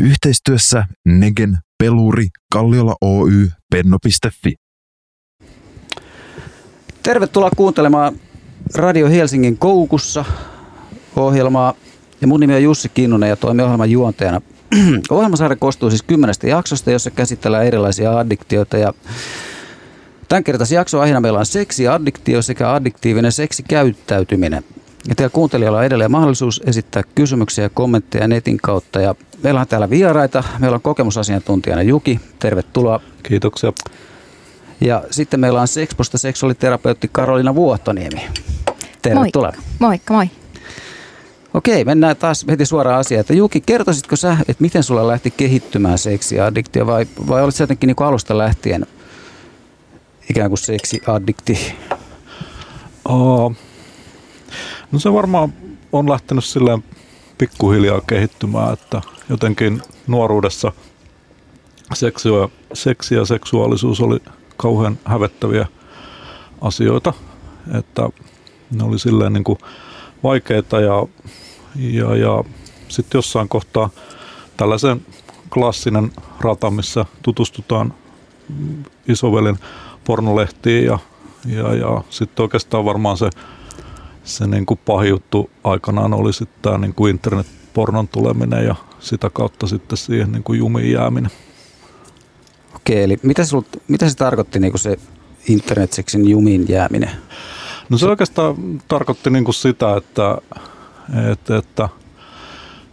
Yhteistyössä Negen, Peluri, Kalliola Oy, Penno.fi. Tervetuloa kuuntelemaan Radio Helsingin Koukussa ohjelmaa. Ja mun nimi on Jussi Kinnunen ja toimin ohjelman juontajana. Ohjelmasarja koostuu siis kymmenestä jaksosta, jossa käsitellään erilaisia addiktioita ja Tämän kertaisen jakson aiheena meillä on seksi, addiktio sekä addiktiivinen seksikäyttäytyminen. Ja teillä kuuntelijalla on edelleen mahdollisuus esittää kysymyksiä ja kommentteja netin kautta. Ja meillä on täällä vieraita. Meillä on kokemusasiantuntijana Juki. Tervetuloa. Kiitoksia. Ja sitten meillä on Sexposta seksuaaliterapeutti Karolina Vuottoniemi. Tervetuloa. Moikka. Moikka, moi. Okei, mennään taas heti suoraan asiaan. Että Juki, kertoisitko sä, että miten sulla lähti kehittymään seksiaddiktio vai, vai olit sä jotenkin niin alusta lähtien ikään kuin seksiaddikti? Oh, no se varmaan on lähtenyt silleen pikkuhiljaa kehittymään, että jotenkin nuoruudessa seksi ja, seksi ja seksuaalisuus oli kauhean hävettäviä asioita, että ne oli silleen niin kuin vaikeita ja, ja, ja sitten jossain kohtaa tällaisen klassinen rata, missä tutustutaan isovelin pornolehtiin ja, ja, ja sitten oikeastaan varmaan se, se niin kuin pahin juttu aikanaan oli sitten tämä niin kuin internetpornon tuleminen ja sitä kautta sitten siihen niin kuin jumiin jääminen. Okei, eli mitä, sul, mitä se tarkoitti niin kuin se internetseksin jumiin jääminen? No se oikeastaan tarkoitti niin kuin sitä, että, että, että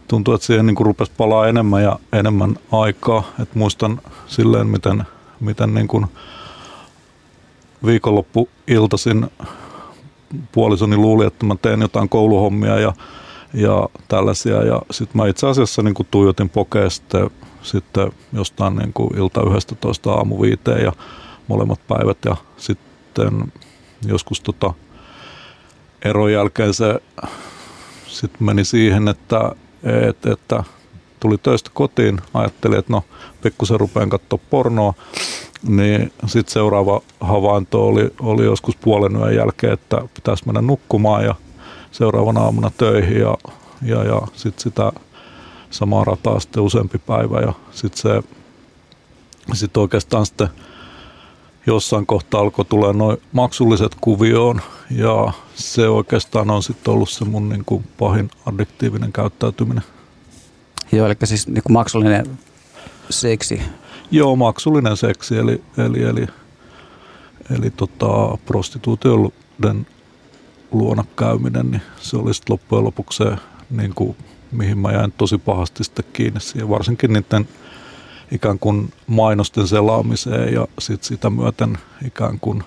tuntuu, että siihen niin kuin rupesi palaa enemmän ja enemmän aikaa. Et muistan silleen, miten, miten niin kuin viikonloppuiltaisin puolisoni luuli, että mä teen jotain kouluhommia ja, ja tällaisia. Ja sitten mä itse asiassa niin kuin tuijotin pokea sitten, sitten jostain niin kuin ilta 11 aamu viiteen ja molemmat päivät. Ja sitten joskus tota eron jälkeen se sitten meni siihen, että, että, että tuli töistä kotiin, ajattelin, että no pikkusen rupean katsoa pornoa niin sitten seuraava havainto oli, oli joskus puolen yön jälkeen, että pitäisi mennä nukkumaan ja seuraavana aamuna töihin ja, ja, ja sitten sitä samaa rataa sitten useampi päivä ja sitten se sit oikeastaan sitten jossain kohtaa alkoi tulla noin maksulliset kuvioon ja se oikeastaan on sitten ollut se mun niin kuin pahin addiktiivinen käyttäytyminen. Joo, eli siis niin kuin maksullinen seksi Joo, maksullinen seksi, eli, eli, eli, eli tota, prostituutioiden luona käyminen, niin se oli sitten loppujen lopuksi se, niin kuin, mihin mä jäin tosi pahasti sitten kiinni siihen, varsinkin niiden ikään kuin mainosten selaamiseen ja sitten sitä myöten ikään kuin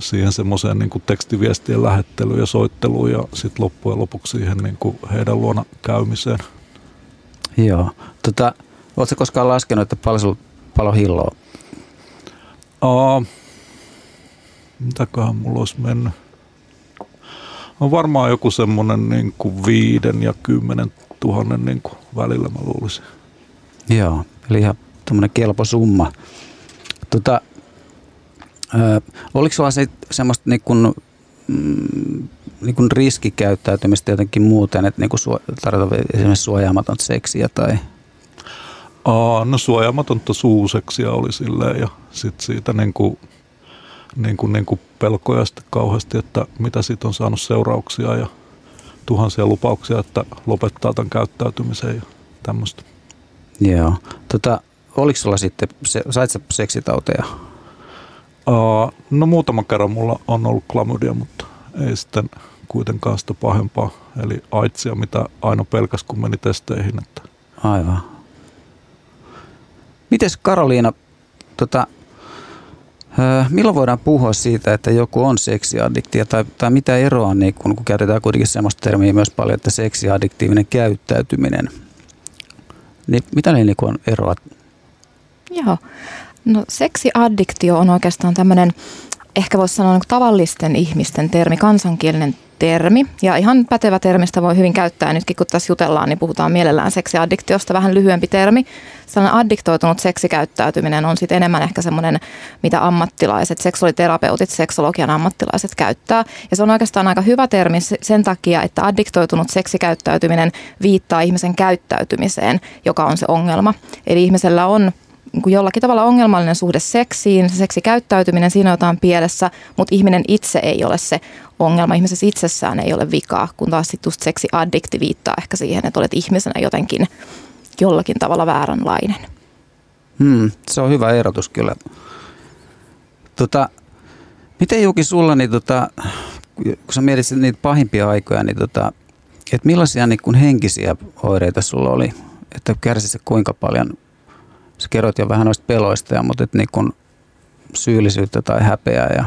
siihen semmoiseen niin kuin tekstiviestien lähettelyyn ja soitteluun ja sitten loppujen lopuksi siihen niin kuin heidän luona käymiseen. Joo. Tota, Oletko koskaan laskenut, että paljon sulla paljon hilloa? Aa, mitäköhän mulla olisi mennyt? On varmaan joku semmoinen niin kuin viiden ja kymmenen tuhannen niin kuin välillä mä luulisin. Joo, eli ihan tämmöinen kelpo summa. Tota, ö, oliko sulla se, semmoista niin kuin, mm, niin kuin riskikäyttäytymistä jotenkin muuten, että niin kuin suo, tarvitaan esimerkiksi suojaamaton seksiä tai – no suojaamatonta suuseksia oli silleen ja sitten siitä niin kuin, niin kuin, niin kuin pelkoja sitten kauheasti, että mitä siitä on saanut seurauksia ja tuhansia lupauksia, että lopettaa tämän käyttäytymisen ja tämmöistä. Joo. Tota, oliko sulla sitten, se, sait sä seksitauteja? Aa, no muutaman kerran mulla on ollut klamydia, mutta ei sitten kuitenkaan sitä pahempaa. Eli aitsia, mitä aina pelkäs kun meni testeihin. Että Aivan. Mites Karoliina, tota, milloin voidaan puhua siitä, että joku on seksiaddiktia tai, tai mitä eroa, niin kun, kun käytetään kuitenkin sellaista termiä myös paljon, että seksiaddiktiivinen käyttäytyminen, niin mitä ne niin on eroa? Joo, no seksiaddiktio on oikeastaan tämmöinen ehkä voisi sanoa niin tavallisten ihmisten termi, kansankielinen termi. Ja ihan pätevä termistä voi hyvin käyttää. Nytkin kun tässä jutellaan, niin puhutaan mielellään seksiaddiktiosta. Vähän lyhyempi termi. Sellainen addiktoitunut seksikäyttäytyminen on sitten enemmän ehkä semmoinen, mitä ammattilaiset, seksuaaliterapeutit, seksologian ammattilaiset käyttää. Ja se on oikeastaan aika hyvä termi sen takia, että addiktoitunut seksikäyttäytyminen viittaa ihmisen käyttäytymiseen, joka on se ongelma. Eli ihmisellä on niin jollakin tavalla ongelmallinen suhde seksiin, se seksikäyttäytyminen, siinä jotain pielessä, mutta ihminen itse ei ole se ongelma. Ihmisessä itsessään ei ole vikaa, kun taas sitten just seksiaddikti viittaa ehkä siihen, että olet ihmisenä jotenkin jollakin tavalla vääränlainen. Hmm, se on hyvä erotus kyllä. Tota, miten Juki sulla, niin tota, kun sä mietit niitä pahimpia aikoja, niin tota, että millaisia niin kun henkisiä oireita sulla oli? Että kärsi se kuinka paljon sä kerroit jo vähän noista peloista, ja, mutta et niin kun syyllisyyttä tai häpeää ja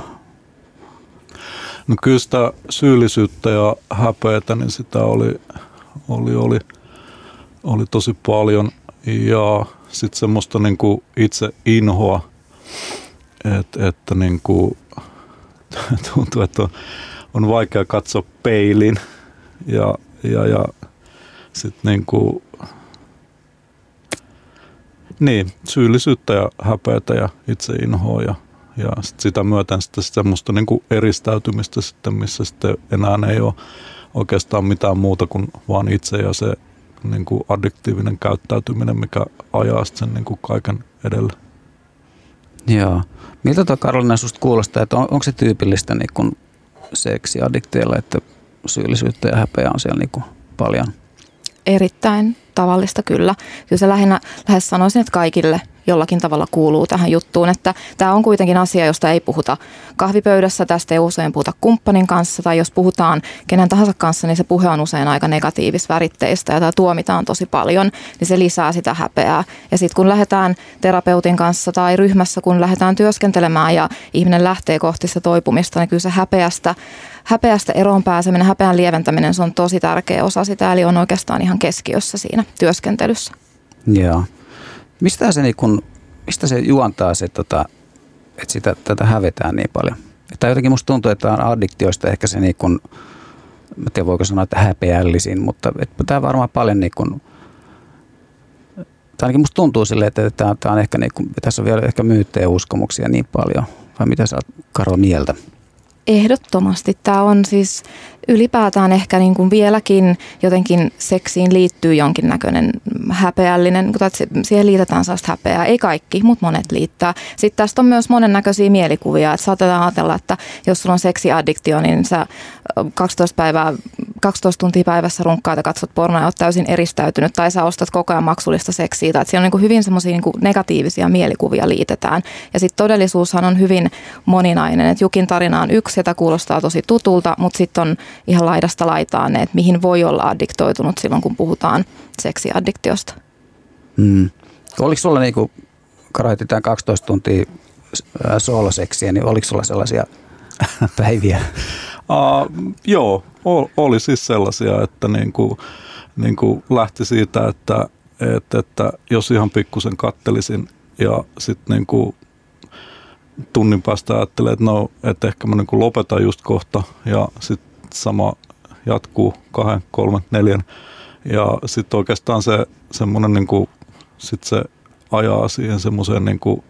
No kyllä sitä syyllisyyttä ja häpeätä, niin sitä oli, oli, oli, oli tosi paljon. Ja sitten semmoista niin kuin itse inhoa, että, että niin kuin, tuntuu, että on, on vaikea katsoa peilin. Ja, ja, ja sitten niin kuin, niin, syyllisyyttä ja häpeätä ja itse inhoa ja, ja sit sitä myöten sitten semmoista niin kuin eristäytymistä sitten, missä sitten enää ei ole oikeastaan mitään muuta kuin vaan itse ja se niin kuin addiktiivinen käyttäytyminen, mikä ajaa sen niin kuin kaiken edelle. Joo. Miltä tuo Karolina susta kuulostaa, että on, onko se tyypillistä niin kuin seksiaddikteilla, että syyllisyyttä ja häpeä on siellä niin kuin paljon? Erittäin tavallista kyllä. Kyllä se lähinnä, lähes sanoisin, että kaikille jollakin tavalla kuuluu tähän juttuun, että tämä on kuitenkin asia, josta ei puhuta kahvipöydässä, tästä ei usein puhuta kumppanin kanssa tai jos puhutaan kenen tahansa kanssa, niin se puhe on usein aika negatiivisväritteistä ja tämä tuomitaan tosi paljon, niin se lisää sitä häpeää. Ja sitten kun lähdetään terapeutin kanssa tai ryhmässä, kun lähdetään työskentelemään ja ihminen lähtee kohti sitä toipumista, niin kyllä se häpeästä häpeästä eroon pääseminen, häpeän lieventäminen, se on tosi tärkeä osa sitä, eli on oikeastaan ihan keskiössä siinä työskentelyssä. Joo. Mistä se, niin kun, mistä se juontaa se, tota, että sitä, tätä hävetään niin paljon? Että jotenkin musta tuntuu, että on addiktioista ehkä se niin kun, mä tiedän voiko sanoa, että häpeällisin, mutta että tämä varmaan paljon niin kun, tai ainakin musta tuntuu silleen, että tämä, tämä on ehkä niin kun, tässä on vielä ehkä myyttejä uskomuksia niin paljon. Vai mitä sä oot Karlo mieltä? Ehdottomasti. Tämä on siis ylipäätään ehkä niin kuin vieläkin jotenkin seksiin liittyy jonkinnäköinen häpeällinen, kun siihen liitetään sellaista häpeää. Ei kaikki, mutta monet liittää. Sitten tästä on myös monennäköisiä mielikuvia, että saatetaan ajatella, että jos sulla on seksiaddiktio, niin sä 12, päivää, 12 tuntia päivässä runkkaat ja katsot pornoa ja oot täysin eristäytynyt, tai sä ostat koko ajan maksullista seksiä. Tai siinä on niin hyvin semmoisia niin negatiivisia mielikuvia liitetään. Ja sitten todellisuushan on hyvin moninainen. Et Jukin tarina on yksi, jota kuulostaa tosi tutulta, mutta sitten on ihan laidasta laitaan ne, että mihin voi olla addiktoitunut silloin, kun puhutaan seksiaddiktiosta. Mm. Oliko sulla niin kuin tämän 12 tuntia sooloseksiä, niin oliko sulla sellaisia päiviä? Uh, joo, oli siis sellaisia, että niin kuin, niin kuin lähti siitä, että, että, että jos ihan pikkusen kattelisin ja sitten niin kuin tunnin päästä ajattelee, että no, että ehkä mä niin kuin lopetan just kohta ja sitten sama jatkuu kahden, kolmen, neljän. Ja sitten oikeastaan se semmoinen niin kuin, sit se ajaa siihen semmoiseen niin kuin,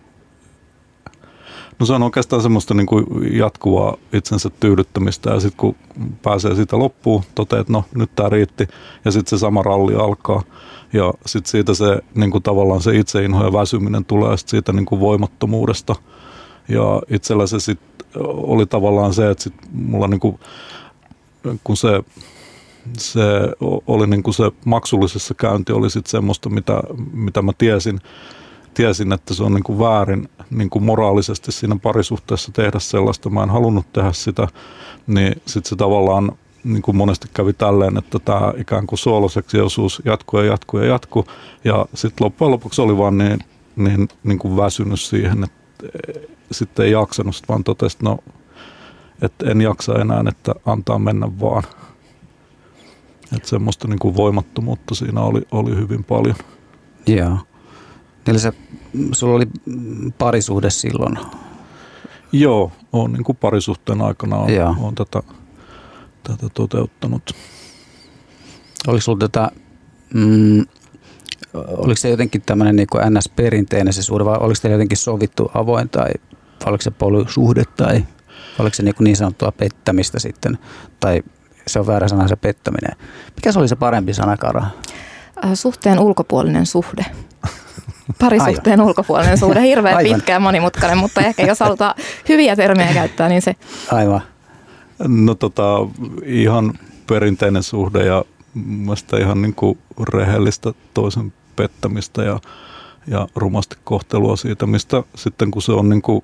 No se on oikeastaan semmoista niin kuin jatkuvaa itsensä tyydyttämistä ja sitten kun pääsee siitä loppuun, toteaa, että no nyt tämä riitti ja sitten se sama ralli alkaa. Ja sitten siitä se niin kuin tavallaan se itseinho ja väsyminen tulee sit siitä niin kuin voimattomuudesta. Ja itsellä se sitten oli tavallaan se, että sit mulla niin kuin kun se, se oli niin kuin se maksullisessa käynti oli sitten semmoista, mitä, mitä mä tiesin, tiesin, että se on niin kuin väärin niin kuin moraalisesti siinä parisuhteessa tehdä sellaista. Mä en halunnut tehdä sitä, niin sitten se tavallaan niin kuin monesti kävi tälleen, että tämä ikään kuin sooloseksiosuus jatkuu ja jatkuu ja jatkuu. Ja sitten loppujen lopuksi oli vaan niin, niin, niin kuin väsynyt siihen, että sitten ei jaksanut, sit vaan totesi, no että en jaksa enää, että antaa mennä vaan. Että semmoista niin kuin voimattomuutta siinä oli, oli hyvin paljon. Joo. Eli se, sulla oli parisuhde silloin? Joo, olen niin kuin parisuhteen aikana on, on tätä, tätä toteuttanut. Oliko sinulla tätä, mm, oliko se jotenkin tämmöinen niin kuin NS-perinteinen se suhde vai oliko teillä jotenkin sovittu avoin tai oliko se polysuhde tai oliko se niin, kuin niin sanottua pettämistä sitten tai se on väärä sana se pettäminen. Mikä se oli se parempi sana, Kara? Äh, suhteen ulkopuolinen suhde. Parisuhteen Aivan. ulkopuolinen suhde, hirveän Aivan. pitkä ja monimutkainen, mutta ehkä jos halutaan hyviä termejä käyttää, niin se. Aivan. No tota, ihan perinteinen suhde ja mielestäni ihan niin kuin rehellistä toisen pettämistä ja, ja rumasti kohtelua siitä, mistä sitten kun se on niin kuin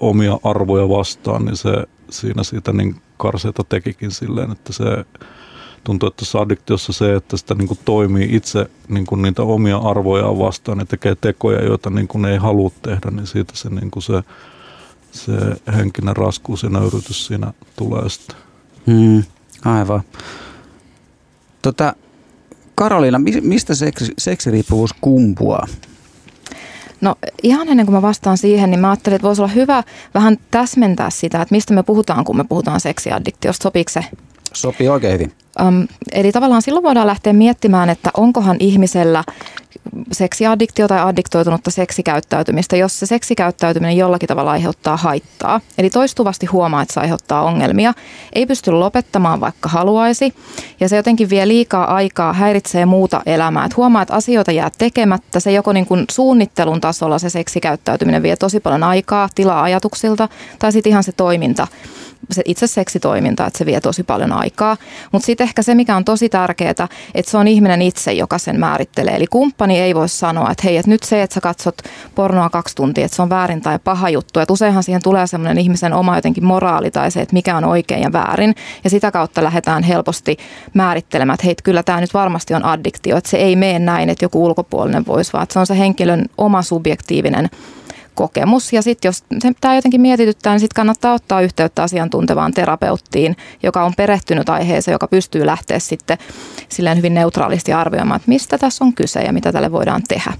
omia arvoja vastaan, niin se siinä siitä niin karseita tekikin silleen, että se tuntuu, että tuossa addiktiossa se, että sitä niin kuin toimii itse niin kuin niitä omia arvoja vastaan ja tekee tekoja, joita niin kuin ei halua tehdä, niin siitä se, niin kuin se, se henkinen raskuus ja nöyrytys siinä tulee sitten. Hmm, aivan. Tota, Karoliina, mistä seksi, seksiriippuvuus kumpuaa? No ihan ennen kuin mä vastaan siihen, niin mä ajattelin, että voisi olla hyvä vähän täsmentää sitä, että mistä me puhutaan, kun me puhutaan seksiaddiktiosta. Sopiiko se? Sopii oikein hyvin. Um, eli tavallaan silloin voidaan lähteä miettimään, että onkohan ihmisellä seksiaddiktio tai addiktoitunutta seksikäyttäytymistä, jos se seksikäyttäytyminen jollakin tavalla aiheuttaa haittaa. Eli toistuvasti huomaa, että se aiheuttaa ongelmia. Ei pysty lopettamaan, vaikka haluaisi. Ja se jotenkin vie liikaa aikaa, häiritsee muuta elämää. Että huomaa, että asioita jää tekemättä. Se joko niin kuin suunnittelun tasolla se seksikäyttäytyminen vie tosi paljon aikaa, tilaa ajatuksilta, tai sitten ihan se toiminta se itse seksitoiminta, että se vie tosi paljon aikaa. Mutta sitten ehkä se, mikä on tosi tärkeää, että se on ihminen itse, joka sen määrittelee. Eli kumppani ei voi sanoa, että hei, että nyt se, että sä katsot pornoa kaksi tuntia, että se on väärin tai paha juttu. Että useinhan siihen tulee semmoinen ihmisen oma jotenkin moraali tai se, että mikä on oikein ja väärin. Ja sitä kautta lähdetään helposti määrittelemään, että hei, kyllä tämä nyt varmasti on addiktio. Että se ei mene näin, että joku ulkopuolinen voisi, vaan että se on se henkilön oma subjektiivinen kokemus. Ja sitten jos tämä jotenkin mietityttää, niin sitten kannattaa ottaa yhteyttä asiantuntevaan terapeuttiin, joka on perehtynyt aiheeseen, joka pystyy lähteä sitten silleen hyvin neutraalisti arvioimaan, että mistä tässä on kyse ja mitä tälle voidaan tehdä.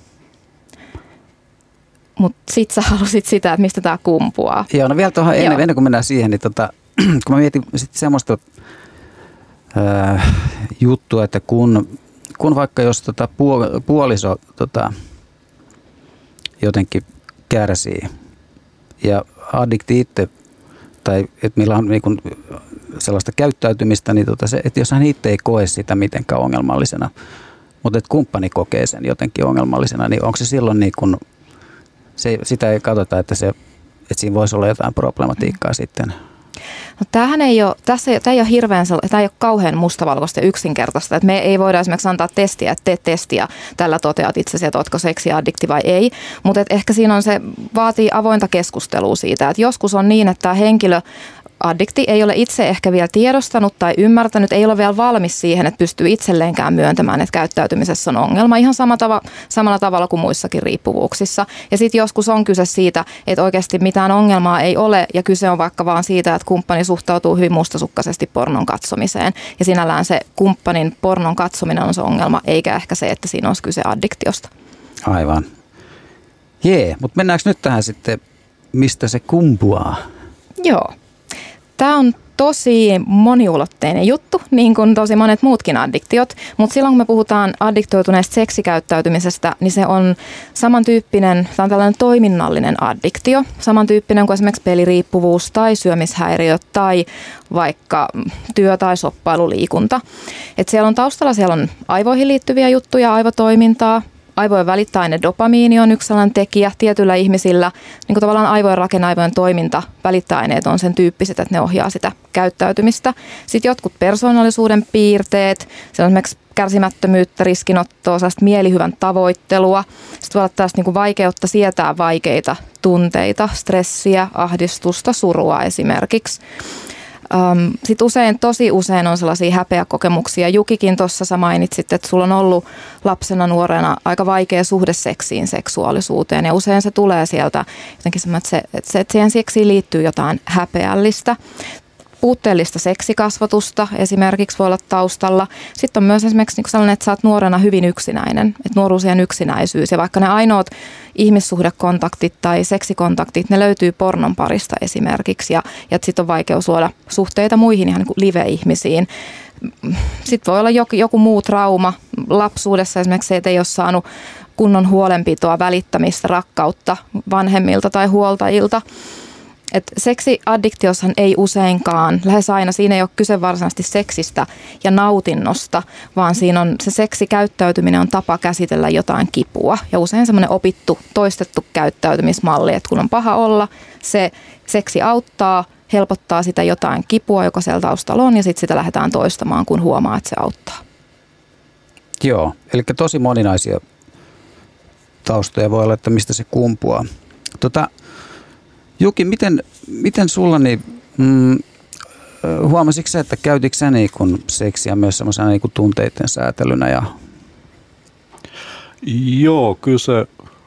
Mutta sitten sä halusit sitä, että mistä tämä kumpuaa. Joo, no vielä tuohon ennen, ennen kuin mennään siihen, niin tota, kun mä mietin sitten semmoista äh, juttua, että kun, kun vaikka jos tota puoliso tota, jotenkin kärsii. Ja addikti itse, tai että millä on niin kuin sellaista käyttäytymistä, niin tota se, että jos hän itse ei koe sitä mitenkään ongelmallisena, mutta että kumppani kokee sen jotenkin ongelmallisena, niin onko se silloin niin kuin, se, sitä ei katsota, että, se, että siinä voisi olla jotain problematiikkaa sitten – No tämähän ei ole, tässä ei, tämä ei ole hirveän, tämä ei ole kauhean mustavalkoista ja yksinkertaista. Että me ei voida esimerkiksi antaa testiä, että tee testiä, tällä toteat itsesi, että oletko seksiaddikti vai ei. Mutta ehkä siinä on se, vaatii avointa keskustelua siitä, että joskus on niin, että tämä henkilö addikti ei ole itse ehkä vielä tiedostanut tai ymmärtänyt, ei ole vielä valmis siihen, että pystyy itselleenkään myöntämään, että käyttäytymisessä on ongelma ihan sama tava, samalla tavalla kuin muissakin riippuvuuksissa. Ja sitten joskus on kyse siitä, että oikeasti mitään ongelmaa ei ole ja kyse on vaikka vaan siitä, että kumppani suhtautuu hyvin mustasukkaisesti pornon katsomiseen. Ja sinällään se kumppanin pornon katsominen on se ongelma, eikä ehkä se, että siinä olisi kyse addiktiosta. Aivan. Jee, mutta mennäänkö nyt tähän sitten, mistä se kumpuaa? Joo. Tämä on tosi moniulotteinen juttu, niin kuin tosi monet muutkin addiktiot, mutta silloin kun me puhutaan addiktoituneesta seksikäyttäytymisestä, niin se on samantyyppinen, tämä on tällainen toiminnallinen addiktio, samantyyppinen kuin esimerkiksi peliriippuvuus tai syömishäiriö tai vaikka työ- tai soppailuliikunta. Et siellä on taustalla siellä on aivoihin liittyviä juttuja, aivotoimintaa, aivojen välittäinen dopamiini on yksi sellainen tekijä tietyillä ihmisillä. Niin kuin tavallaan aivojen rakenne, aivojen toiminta, välittäaineet on sen tyyppiset, että ne ohjaa sitä käyttäytymistä. Sitten jotkut persoonallisuuden piirteet, se on esimerkiksi kärsimättömyyttä, riskinottoa, sellaista mielihyvän tavoittelua. Sitten voi olla tästä niin vaikeutta sietää vaikeita tunteita, stressiä, ahdistusta, surua esimerkiksi. Um, Sitten usein, tosi usein on sellaisia häpeäkokemuksia. Jukikin tuossa sä mainitsit, että sulla on ollut lapsena nuorena aika vaikea suhde seksiin, seksuaalisuuteen. Ja usein se tulee sieltä jotenkin semmoinen, että, se, että, siihen seksiin liittyy jotain häpeällistä puutteellista seksikasvatusta esimerkiksi voi olla taustalla. Sitten on myös esimerkiksi niin sellainen, että sä oot nuorena hyvin yksinäinen, että nuoruusien yksinäisyys ja vaikka ne ainoat ihmissuhdekontaktit tai seksikontaktit, ne löytyy pornon parista esimerkiksi ja, ja sitten on vaikeus luoda suhteita muihin ihan niin live-ihmisiin. Sitten voi olla joku, joku muu trauma lapsuudessa, esimerkiksi se, että ei ole saanut kunnon huolenpitoa, välittämistä, rakkautta vanhemmilta tai huoltajilta. Et seksiaddiktioshan ei useinkaan, lähes aina siinä ei ole kyse varsinaisesti seksistä ja nautinnosta, vaan siinä on se seksikäyttäytyminen on tapa käsitellä jotain kipua. Ja usein semmoinen opittu, toistettu käyttäytymismalli, että kun on paha olla, se seksi auttaa, helpottaa sitä jotain kipua, joka siellä taustalla on, ja sitten sitä lähdetään toistamaan, kun huomaa, että se auttaa. Joo, eli tosi moninaisia taustoja voi olla, että mistä se kumpuaa. Tota, Juki, miten, miten sulla niin, mm, huomasitko sä, että käytitkö sä niin kun seksiä myös semmoisena niin tunteiden säätelynä? Ja... Joo, kyllä se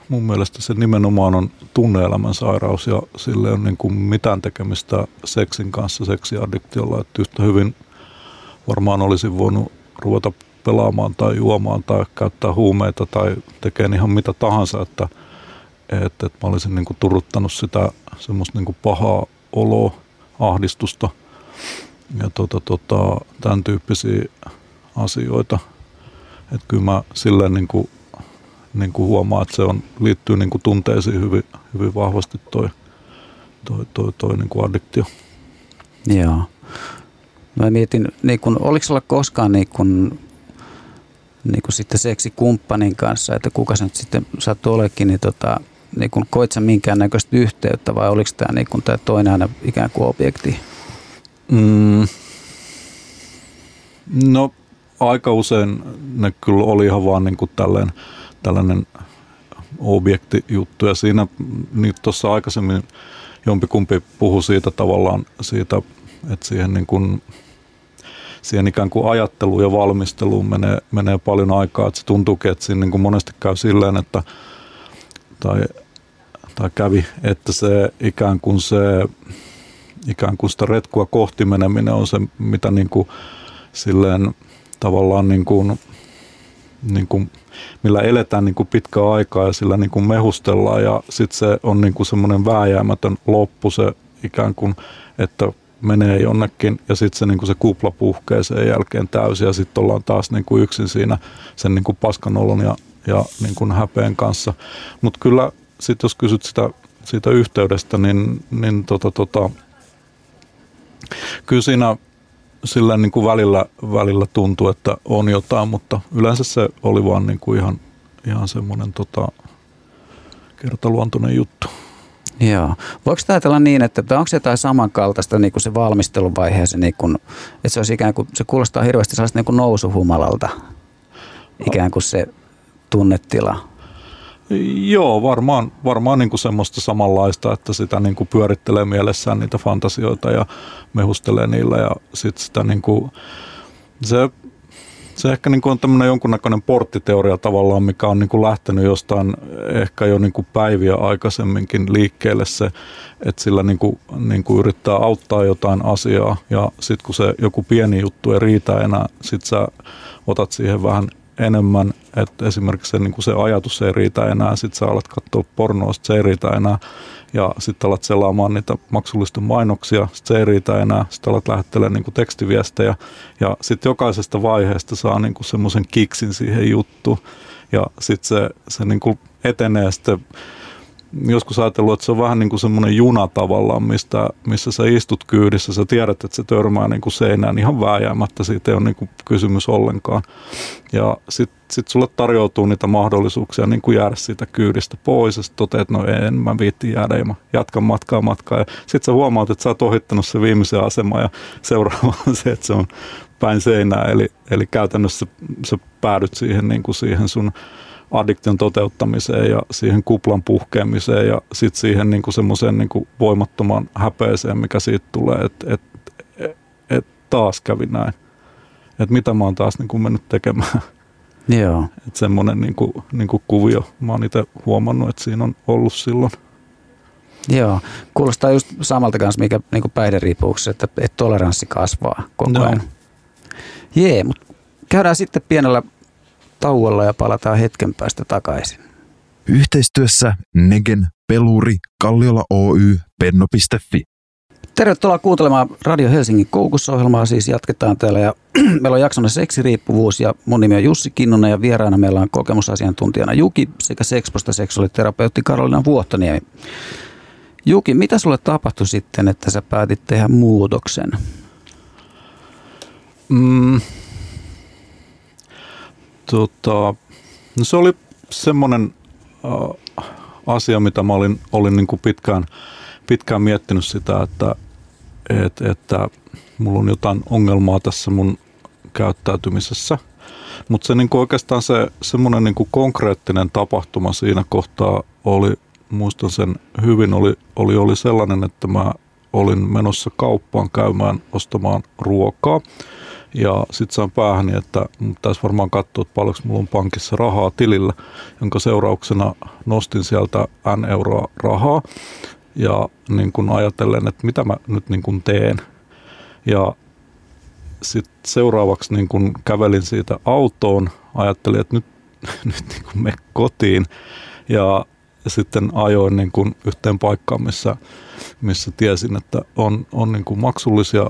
mun mielestä se nimenomaan on tunneelämän sairaus ja sille on niin kuin mitään tekemistä seksin kanssa seksiaddiktionlla, että yhtä hyvin varmaan olisin voinut ruveta pelaamaan tai juomaan tai käyttää huumeita tai tekemään ihan mitä tahansa, että, että, että mä olisin niin kuin turruttanut sitä semmoista niin kuin pahaa oloa, ahdistusta ja tota, tota, tämän tyyppisiä asioita. Että kyllä mä silleen niin kuin, niin kuin huomaan, että se on, liittyy niin kuin tunteisiin hyvin, hyvin vahvasti toi, toi, toi, toi niin kuin addiktio. Joo. Mä mietin, niin kun, oliko sulla koskaan niin kun, niin kun sitten seksikumppanin kanssa, että kuka se nyt sitten sattuu olekin, niin tota, niin kun, koit sä minkäännäköistä yhteyttä vai oliko tämä niin kun, tämä toinen aina ikään kuin objekti? Mm. No aika usein ne kyllä oli ihan vaan niin kuin tällainen, tällainen objektijuttu ja siinä niin tuossa aikaisemmin jompikumpi puhui siitä tavallaan siitä, että siihen niin kuin siihen ikään kuin ajatteluun ja valmisteluun menee, menee paljon aikaa. Että se tuntuukin, että siinä niin kuin monesti käy silleen, että tai, tai kävi, että se ikään kuin se ikään kuin sitä retkua kohti meneminen on se, mitä niin kuin silleen tavallaan niin kuin, niin kuin, millä eletään niin kuin pitkää aikaa ja sillä niin kuin mehustellaan ja sitten se on niin kuin semmoinen vääjäämätön loppu se ikään kuin, että menee jonnekin ja sitten se, niin kuin se kupla puhkee sen jälkeen täysin ja sitten ollaan taas niin kuin yksin siinä sen niin kuin paskanolon ja, ja niin kuin häpeen kanssa. Mutta kyllä sitten jos kysyt sitä, siitä yhteydestä, niin, niin tota, tota, kyllä siinä sillä niin kuin välillä, välillä tuntui, että on jotain, mutta yleensä se oli vaan niin kuin ihan, ihan semmoinen tota, kertaluontoinen juttu. Joo. Voiko ajatella niin, että onko se jotain samankaltaista niin kuin se valmisteluvaihe, se niin kuin, että se olisi ikään kuin, se kuulostaa hirveästi sellaista niin kuin nousuhumalalta, ikään kuin se tunnetila. Joo, varmaan, varmaan niin kuin semmoista samanlaista, että sitä niin kuin pyörittelee mielessään niitä fantasioita ja mehustelee niillä ja sitten sitä niin kuin, se se ehkä niin kuin on tämmöinen jonkunnäköinen porttiteoria tavallaan, mikä on niin kuin lähtenyt jostain ehkä jo niin kuin päiviä aikaisemminkin liikkeelle se, että sillä niin kuin, niin kuin yrittää auttaa jotain asiaa ja sitten kun se joku pieni juttu ei riitä enää, sitten sä otat siihen vähän enemmän, että esimerkiksi se, niin kuin se ajatus ei riitä enää, sitten sä alat katsoa pornoa, se ei riitä enää. Ja sitten alat selaamaan niitä maksullisten mainoksia, sitten se ei riitä enää, sitten alat lähettelemään niin tekstiviestejä. Ja sitten jokaisesta vaiheesta saa niin semmoisen kiksin siihen juttuun ja sitten se, se niin kuin etenee sitten joskus ajatellut, että se on vähän niin kuin semmoinen juna tavallaan, mistä, missä sä istut kyydissä, sä tiedät, että se törmää niin kuin seinään ihan vääjäämättä, siitä ei ole niin kuin kysymys ollenkaan. Ja sitten sit sulle tarjoutuu niitä mahdollisuuksia niin kuin jäädä siitä kyydistä pois ja sitten toteat, että no en mä viitti jäädä ja mä jatkan matkaa matkaa. Ja sitten sä huomaat, että sä oot ohittanut se viimeisen aseman ja seuraava on se, että se on päin seinää. Eli, eli käytännössä sä päädyt siihen, niin kuin siihen sun addiktion toteuttamiseen ja siihen kuplan puhkeamiseen ja sitten siihen niin semmoiseen niin voimattoman häpeeseen, mikä siitä tulee, että et, et, et taas kävi näin. Että mitä mä oon taas niin kuin mennyt tekemään. Joo. Että semmoinen niin kuin, niin kuin kuvio, mä oon itse huomannut, että siinä on ollut silloin. Joo, kuulostaa just samalta kanssa, mikä niin päihderiippuvuuksessa, että, että toleranssi kasvaa koko Joo. ajan. Jee, mutta käydään sitten pienellä tauolla ja palataan hetken päästä takaisin. Yhteistyössä Negen, Peluri, Kalliola Oy, Penno.fi. Tervetuloa kuuntelemaan Radio Helsingin koukussa-ohjelmaa. Siis jatketaan täällä ja meillä on jaksona seksiriippuvuus ja mun nimi on Jussi Kinnunen ja vieraana meillä on kokemusasiantuntijana Juki sekä Sexposta seksuaaliterapeutti Karolina Vuohtoniemi. Juki, mitä sulle tapahtui sitten, että sä päätit tehdä muutoksen? Mm, tota, no se oli semmoinen äh, asia, mitä mä olin, olin niin kuin pitkään, pitkään miettinyt sitä, että, et, että mulla on jotain ongelmaa tässä mun käyttäytymisessä. Mutta se niin kuin oikeastaan se semmoinen niin kuin konkreettinen tapahtuma siinä kohtaa oli, muistan sen hyvin, oli, oli, oli sellainen, että mä olin menossa kauppaan käymään ostamaan ruokaa. Ja sitten sain päähäni, että pitäisi varmaan katsoa, että paljonko mulla on pankissa rahaa tilillä, jonka seurauksena nostin sieltä N euroa rahaa. Ja niin kun ajatellen, että mitä mä nyt niin kun teen. Ja sitten seuraavaksi niin kun kävelin siitä autoon, ajattelin, että nyt, nyt niin kun me kotiin. Ja sitten ajoin niin kun yhteen paikkaan, missä, missä tiesin, että on, on niin kun maksullisia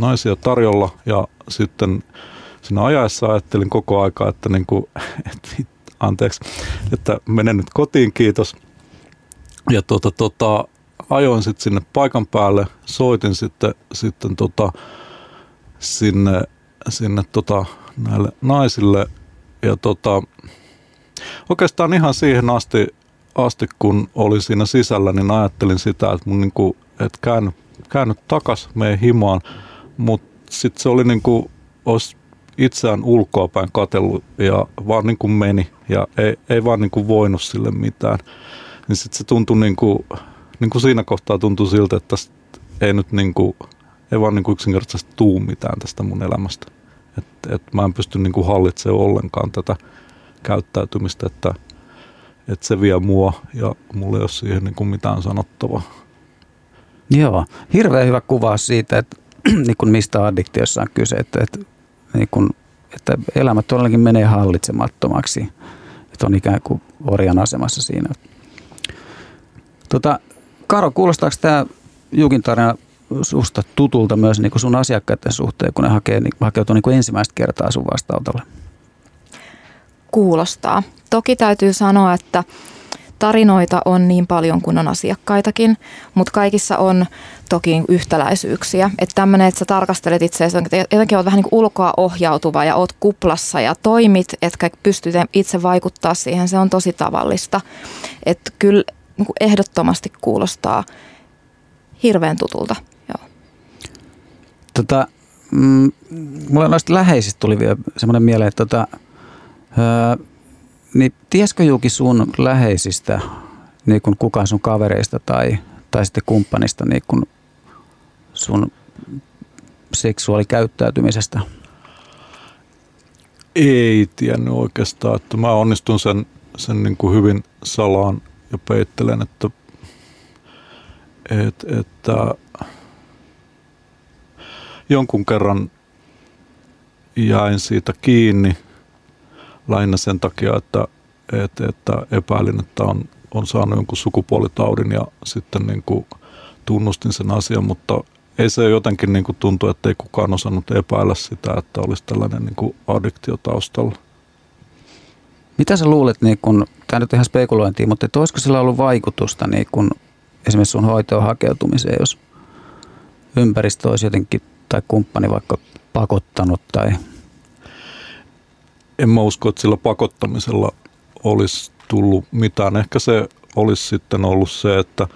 naisia tarjolla ja sitten siinä ajaessa ajattelin koko aikaa, että, niin kuin, että anteeksi, että menen nyt kotiin, kiitos. Ja tota, tota, ajoin sitten sinne paikan päälle, soitin sitten, sitten tota, sinne, sinne tota, näille naisille ja tota, oikeastaan ihan siihen asti, asti, kun oli siinä sisällä, niin ajattelin sitä, että mun niinku, että käänny, käänny takas meidän himaan, mutta sitten se oli niin kuin, olisi itseään ulkoapäin katellut ja vaan niin kuin meni ja ei, ei vaan niin kuin voinut sille mitään. Niin sitten se tuntui niin kuin, niin kuin siinä kohtaa tuntui siltä, että ei nyt niin kuin, ei vaan niin kuin yksinkertaisesti tuu mitään tästä mun elämästä. Että et mä en pysty niin kuin hallitsemaan ollenkaan tätä käyttäytymistä, että, että se vie mua ja mulla ei ole siihen niin kuin mitään sanottavaa. Joo, hirveän hyvä kuvaus siitä, että niin kuin mistä addiktiossa on kyse, että, että, niin kuin, että elämä todellakin menee hallitsemattomaksi, että on ikään kuin orjan asemassa siinä. Tota, Karo, kuulostaako tämä Jukin tarina susta tutulta myös niin kuin sun asiakkaiden suhteen, kun ne hakee, niin, hakeutuu niin kuin ensimmäistä kertaa sun vastaanotolle? Kuulostaa. Toki täytyy sanoa, että tarinoita on niin paljon kuin on asiakkaitakin, mutta kaikissa on toki yhtäläisyyksiä. Että tämmöinen, että sä tarkastelet itseäsi, että jotenkin oot vähän niin ulkoa ohjautuva ja oot kuplassa ja toimit, etkä pysty itse vaikuttaa siihen, se on tosi tavallista. Että kyllä niin ehdottomasti kuulostaa hirveän tutulta. Joo. Tota, mm, mulle noista läheisistä tuli vielä semmoinen mieleen, että tota, öö, niin tiesikö Juki sun läheisistä, niin kuin kukaan sun kavereista tai, tai sitten kumppanista niin kuin sun seksuaalikäyttäytymisestä? Ei tiennyt oikeastaan, että mä onnistun sen, sen niin kuin hyvin salaan ja peittelen, että, et, että jonkun kerran jäin siitä kiinni lähinnä sen takia, että, että, että epäilin, että on, on saanut jonkun sukupuolitaudin ja sitten niin kuin tunnustin sen asian, mutta ei se jotenkin niin kuin tuntu, että ei kukaan osannut epäillä sitä, että olisi tällainen niin kuin addiktio taustalla. Mitä sä luulet, niin kun, tämä nyt ihan spekulointia, mutta että olisiko sillä ollut vaikutusta niin kun esimerkiksi sun hoitoon hakeutumiseen, jos ympäristö olisi jotenkin tai kumppani vaikka pakottanut tai en mä usko, että sillä pakottamisella olisi tullut mitään. Ehkä se olisi sitten ollut se, että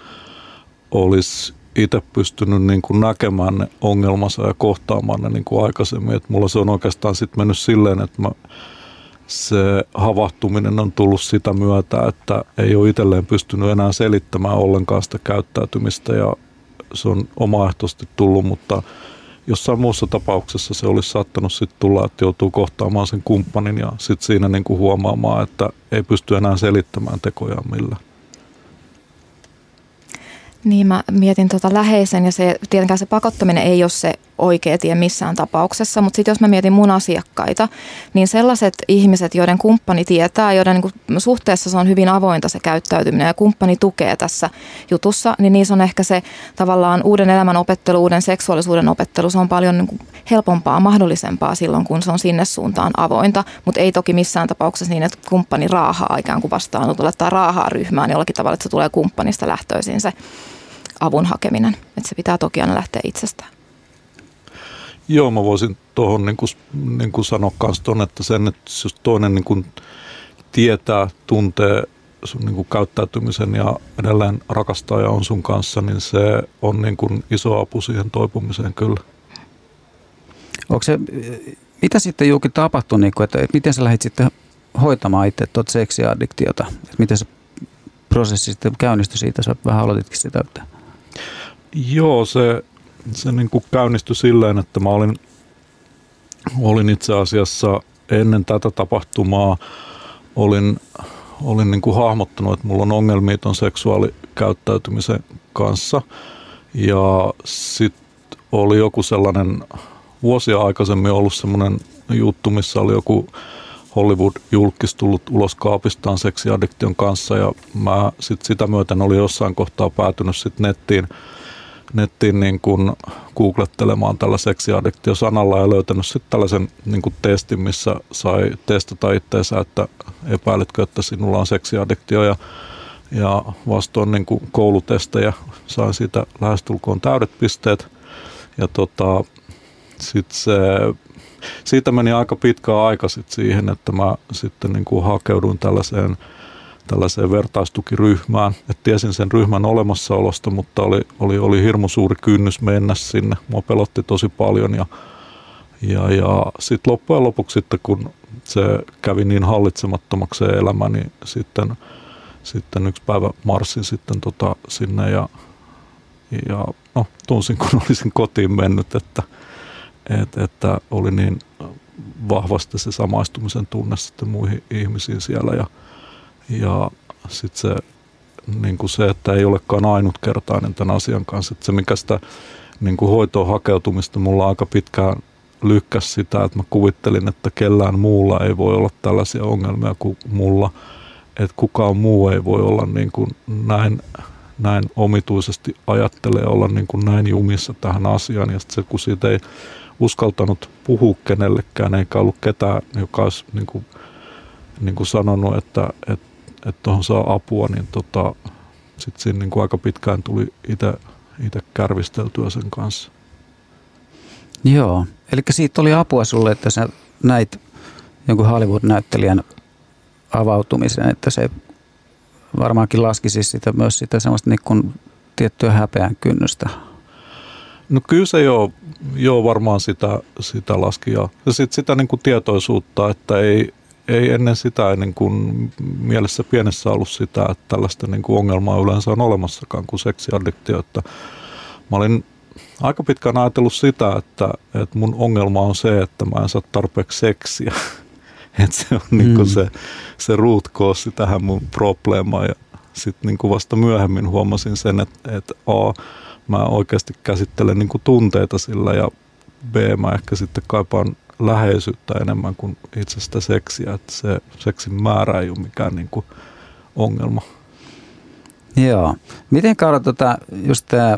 olisi itse pystynyt niin kuin näkemään ne ongelmansa ja kohtaamaan ne niin kuin aikaisemmin. Et mulla se on oikeastaan sitten mennyt silleen, että mä, se havahtuminen on tullut sitä myötä, että ei ole itselleen pystynyt enää selittämään ollenkaan sitä käyttäytymistä ja se on omaehtoisesti tullut, mutta jossain muussa tapauksessa se olisi saattanut sitten tulla, että joutuu kohtaamaan sen kumppanin ja sitten siinä niin kuin huomaamaan, että ei pysty enää selittämään tekojaan millään. Niin mä mietin tota läheisen ja se, tietenkään se pakottaminen ei ole se oikea tie missään tapauksessa, mutta sitten jos mä mietin mun asiakkaita, niin sellaiset ihmiset, joiden kumppani tietää, joiden niin suhteessa se on hyvin avointa se käyttäytyminen ja kumppani tukee tässä jutussa, niin niissä on ehkä se tavallaan uuden elämän opettelu, uuden seksuaalisuuden opettelu, se on paljon niin helpompaa, mahdollisempaa silloin, kun se on sinne suuntaan avointa, mutta ei toki missään tapauksessa niin, että kumppani raahaa ikään kuin vastaanotolle tai raahaa ryhmään jollakin tavalla, että se tulee kumppanista lähtöisin se avun hakeminen. Että se pitää toki aina lähteä itsestään. Joo, mä voisin tuohon niin kuin, niin kuin sanoa myös ton, että sen, että jos toinen niin kuin tietää, tuntee sun niin kuin käyttäytymisen ja edelleen rakastaa ja on sun kanssa, niin se on niin kuin iso apu siihen toipumiseen kyllä. Onko se, mitä sitten Juuki tapahtui, niin kuin, että, että miten sä lähdit sitten hoitamaan itse tuot seksiaddiktiota? Että miten se prosessi sitten käynnistyi siitä? Sä vähän aloititkin sitä. Että... Joo, se, se niin kuin käynnistyi silleen, että mä olin, olin itse asiassa ennen tätä tapahtumaa olin, olin niin kuin hahmottanut, että mulla on ongelmia ton seksuaalikäyttäytymisen kanssa. Ja sitten oli joku sellainen vuosia aikaisemmin ollut semmoinen juttu, missä oli joku Hollywood-julkis tullut ulos kaapistaan seksiaddiktion kanssa ja mä sit sitä myöten oli jossain kohtaa päätynyt sit nettiin, nettiin niin kuin googlettelemaan tällä seksiaddiktio-sanalla ja löytänyt sitten tällaisen niin kuin testin, missä sai testata itseensä, että epäiletkö, että sinulla on seksiaddiktio ja, ja vastoin niin kuin koulutestejä sain siitä lähestulkoon täydet pisteet. Ja tota, sit se, siitä meni aika pitkä aika sit siihen, että mä sitten niin kuin hakeuduin tällaiseen, tällaiseen vertaistukiryhmään. Et tiesin sen ryhmän olemassaolosta, mutta oli, oli, oli hirmu suuri kynnys mennä sinne. Mua pelotti tosi paljon ja, ja, ja sitten loppujen lopuksi sitten, kun se kävi niin hallitsemattomaksi se elämä, niin sitten, sitten yksi päivä marssin sitten tota sinne ja, ja no, tunsin, kun olisin kotiin mennyt, että – että, että oli niin vahvasti se samaistumisen tunne sitten muihin ihmisiin siellä ja, ja sitten se, niin kuin se, että ei olekaan ainutkertainen tämän asian kanssa. Että se, mikä sitä niin kuin hoitoon hakeutumista mulla aika pitkään lykkäs sitä, että mä kuvittelin, että kellään muulla ei voi olla tällaisia ongelmia kuin mulla. Että kukaan muu ei voi olla niin kuin näin, näin omituisesti ajattelee olla niin kuin näin jumissa tähän asiaan. Ja sitten se, kun siitä ei uskaltanut puhua kenellekään, eikä ollut ketään, joka olisi niin kuin, niin kuin sanonut, että että että tuohon saa apua, niin tota, sitten siinä niin kuin aika pitkään tuli itse kärvisteltyä sen kanssa. Joo, eli siitä oli apua sulle, että sä näit jonkun Hollywood-näyttelijän avautumisen, että se varmaankin laski siis sitä myös sitä semmoista niin kuin tiettyä häpeän kynnystä No kyllä se jo, jo varmaan sitä, sitä laski ja, ja sitten sitä niin kuin tietoisuutta, että ei, ei ennen sitä niin kuin mielessä pienessä ollut sitä, että tällaista niin kuin ongelmaa yleensä on olemassakaan kuin seksiaddiktio. Että mä olin aika pitkään ajatellut sitä, että, että mun ongelma on se, että mä en saa tarpeeksi seksiä. että se on niin kuin mm. se, se root cause tähän mun probleemaan ja sitten niin vasta myöhemmin huomasin sen, että, että A, mä oikeasti käsittelen niin kuin tunteita sillä ja B, mä ehkä sitten kaipaan läheisyyttä enemmän kuin itse sitä seksiä, että se seksin määrä ei ole mikään niin kuin ongelma. Joo. Miten Kaara, tota, just tämä,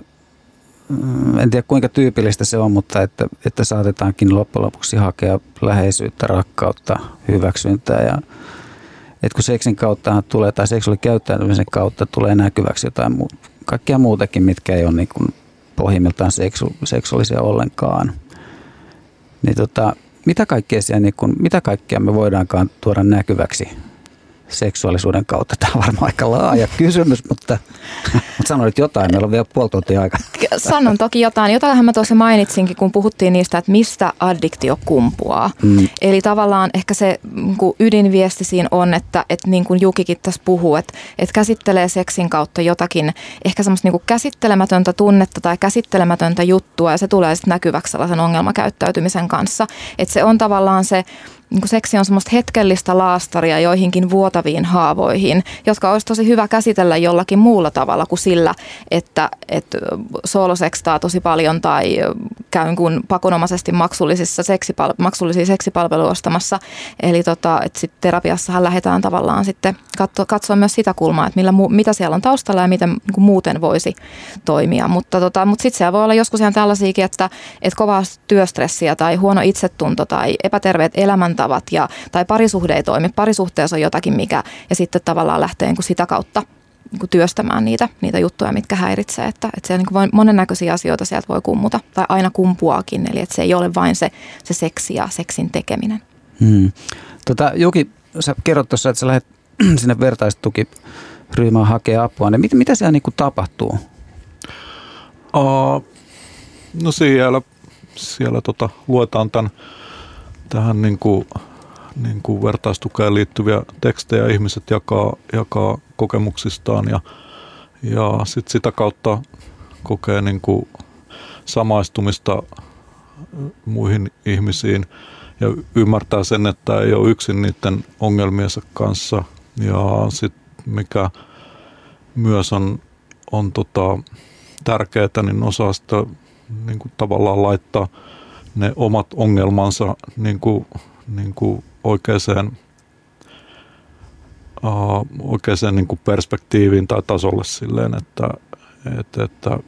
mm, en tiedä kuinka tyypillistä se on, mutta että, että saatetaankin loppujen lopuksi hakea läheisyyttä, rakkautta, hyväksyntää ja että kun seksin kautta tulee tai seksuaalikäyttäytymisen kautta tulee näkyväksi jotain muuta kaikkia muutakin, mitkä ei ole niin kuin pohjimmiltaan seksu, seksuaalisia ollenkaan. Niin tota, mitä, kaikkea siellä, niin kuin, mitä kaikkea me voidaankaan tuoda näkyväksi seksuaalisuuden kautta? Tämä on varmaan aika laaja kysymys, mutta, mutta sanoit jotain. Meillä on vielä puoli tuntia aika. Sanon toki jotain. Jotain mä tuossa mainitsinkin, kun puhuttiin niistä, että mistä addiktio kumpuaa. Mm. Eli tavallaan ehkä se niin ydinviesti siinä on, että, että niin kuin Jukikin tässä puhuu, että, että käsittelee seksin kautta jotakin ehkä semmoista niin kuin käsittelemätöntä tunnetta tai käsittelemätöntä juttua ja se tulee sitten näkyväksi sellaisen ongelmakäyttäytymisen kanssa. Että se on tavallaan se niin seksi on semmoista hetkellistä laastaria joihinkin vuotaviin haavoihin, jotka olisi tosi hyvä käsitellä jollakin muulla tavalla kuin sillä, että, että soolosekstaa tosi paljon tai käyn kuin pakonomaisesti maksullisissa seksipal- maksullisia seksipalveluja ostamassa. Eli tota, että sit terapiassahan lähdetään tavallaan sitten katsoa, katsoa myös sitä kulmaa, että millä, mitä siellä on taustalla ja miten niin kuin muuten voisi toimia. Mutta, tota, mutta sitten siellä voi olla joskus ihan tällaisiakin, että, että kovaa työstressiä tai huono itsetunto tai epäterveet elämäntavat ja, tai parisuhde ei toimi. Parisuhteessa on jotakin, mikä ja sitten tavallaan lähtee niin kuin sitä kautta niin kuin työstämään niitä, niitä juttuja, mitkä häiritsee. Että, että siellä niin monennäköisiä asioita sieltä voi kummuta tai aina kumpuakin. Eli että se ei ole vain se, se seksi ja seksin tekeminen. Hmm. Tota, Juki, sä kerrot tuossa, että sä lähdet sinne vertaistukiryhmään hakea apua. Niin mit, mitä siellä niin kuin tapahtuu? Uh, no siellä, siellä tota, luetaan tämän, tähän niin kuin, niin kuin vertaistukeen liittyviä tekstejä. Ihmiset jakaa, jakaa kokemuksistaan ja, ja sit sitä kautta kokee niin kuin samaistumista muihin ihmisiin ja ymmärtää sen, että ei ole yksin niiden ongelmiensa kanssa. Ja sitten mikä myös on, on tota, tärkeää, niin osaa sitä niin kuin tavallaan laittaa ne omat ongelmansa niin kuin, niin kuin oikeaan, uh, oikeaan niin kuin perspektiiviin tai tasolle silleen, että, että, että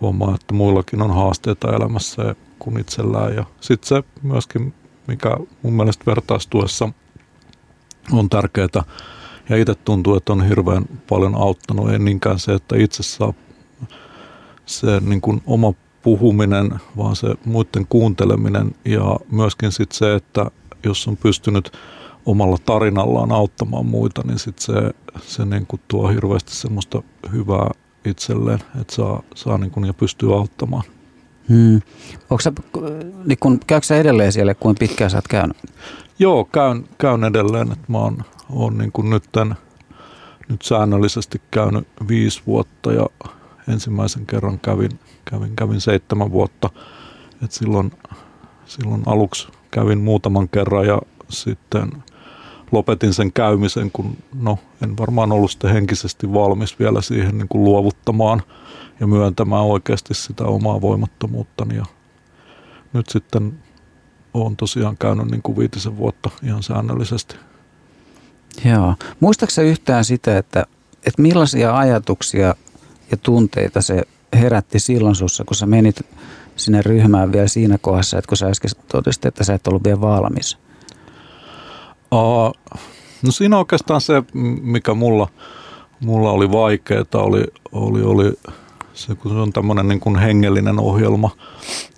huomaa, että muillakin on haasteita elämässä kuin itsellään. Ja sitten se myöskin, mikä mun mielestä vertaistuessa on tärkeää, ja itse tuntuu, että on hirveän paljon auttanut, ei niinkään se, että itse saa se niin kuin oma puhuminen, vaan se muiden kuunteleminen ja myöskin sitten se, että jos on pystynyt omalla tarinallaan auttamaan muita, niin sitten se, se niin kuin tuo hirveästi semmoista hyvää itselleen, että saa, saa niin kuin ja pystyy auttamaan. Hmm. Onko sä, niin kun, käykö sä edelleen siellä, kuin pitkään sä oot käynyt? Joo, käyn, käyn edelleen. Että mä oon, oon niin kuin nyt, tämän, nyt säännöllisesti käynyt viisi vuotta ja ensimmäisen kerran kävin, kävin, kävin seitsemän vuotta. Et silloin, silloin aluksi kävin muutaman kerran ja sitten lopetin sen käymisen, kun no, en varmaan ollut sitten henkisesti valmis vielä siihen niin kuin luovuttamaan ja myöntämään oikeasti sitä omaa voimattomuuttani. Ja nyt sitten olen tosiaan käynyt niin kuin viitisen vuotta ihan säännöllisesti. Joo. Muistaaksä yhtään sitä, että, että millaisia ajatuksia ja tunteita se herätti silloin sussa, kun sä menit sinne ryhmään vielä siinä kohdassa, että kun sä äsken totesit, että sä et ollut vielä valmis? Uh, no siinä oikeastaan se, mikä mulla, mulla oli vaikeaa, oli, oli, oli se, kun se on tämmöinen niin kuin hengellinen ohjelma,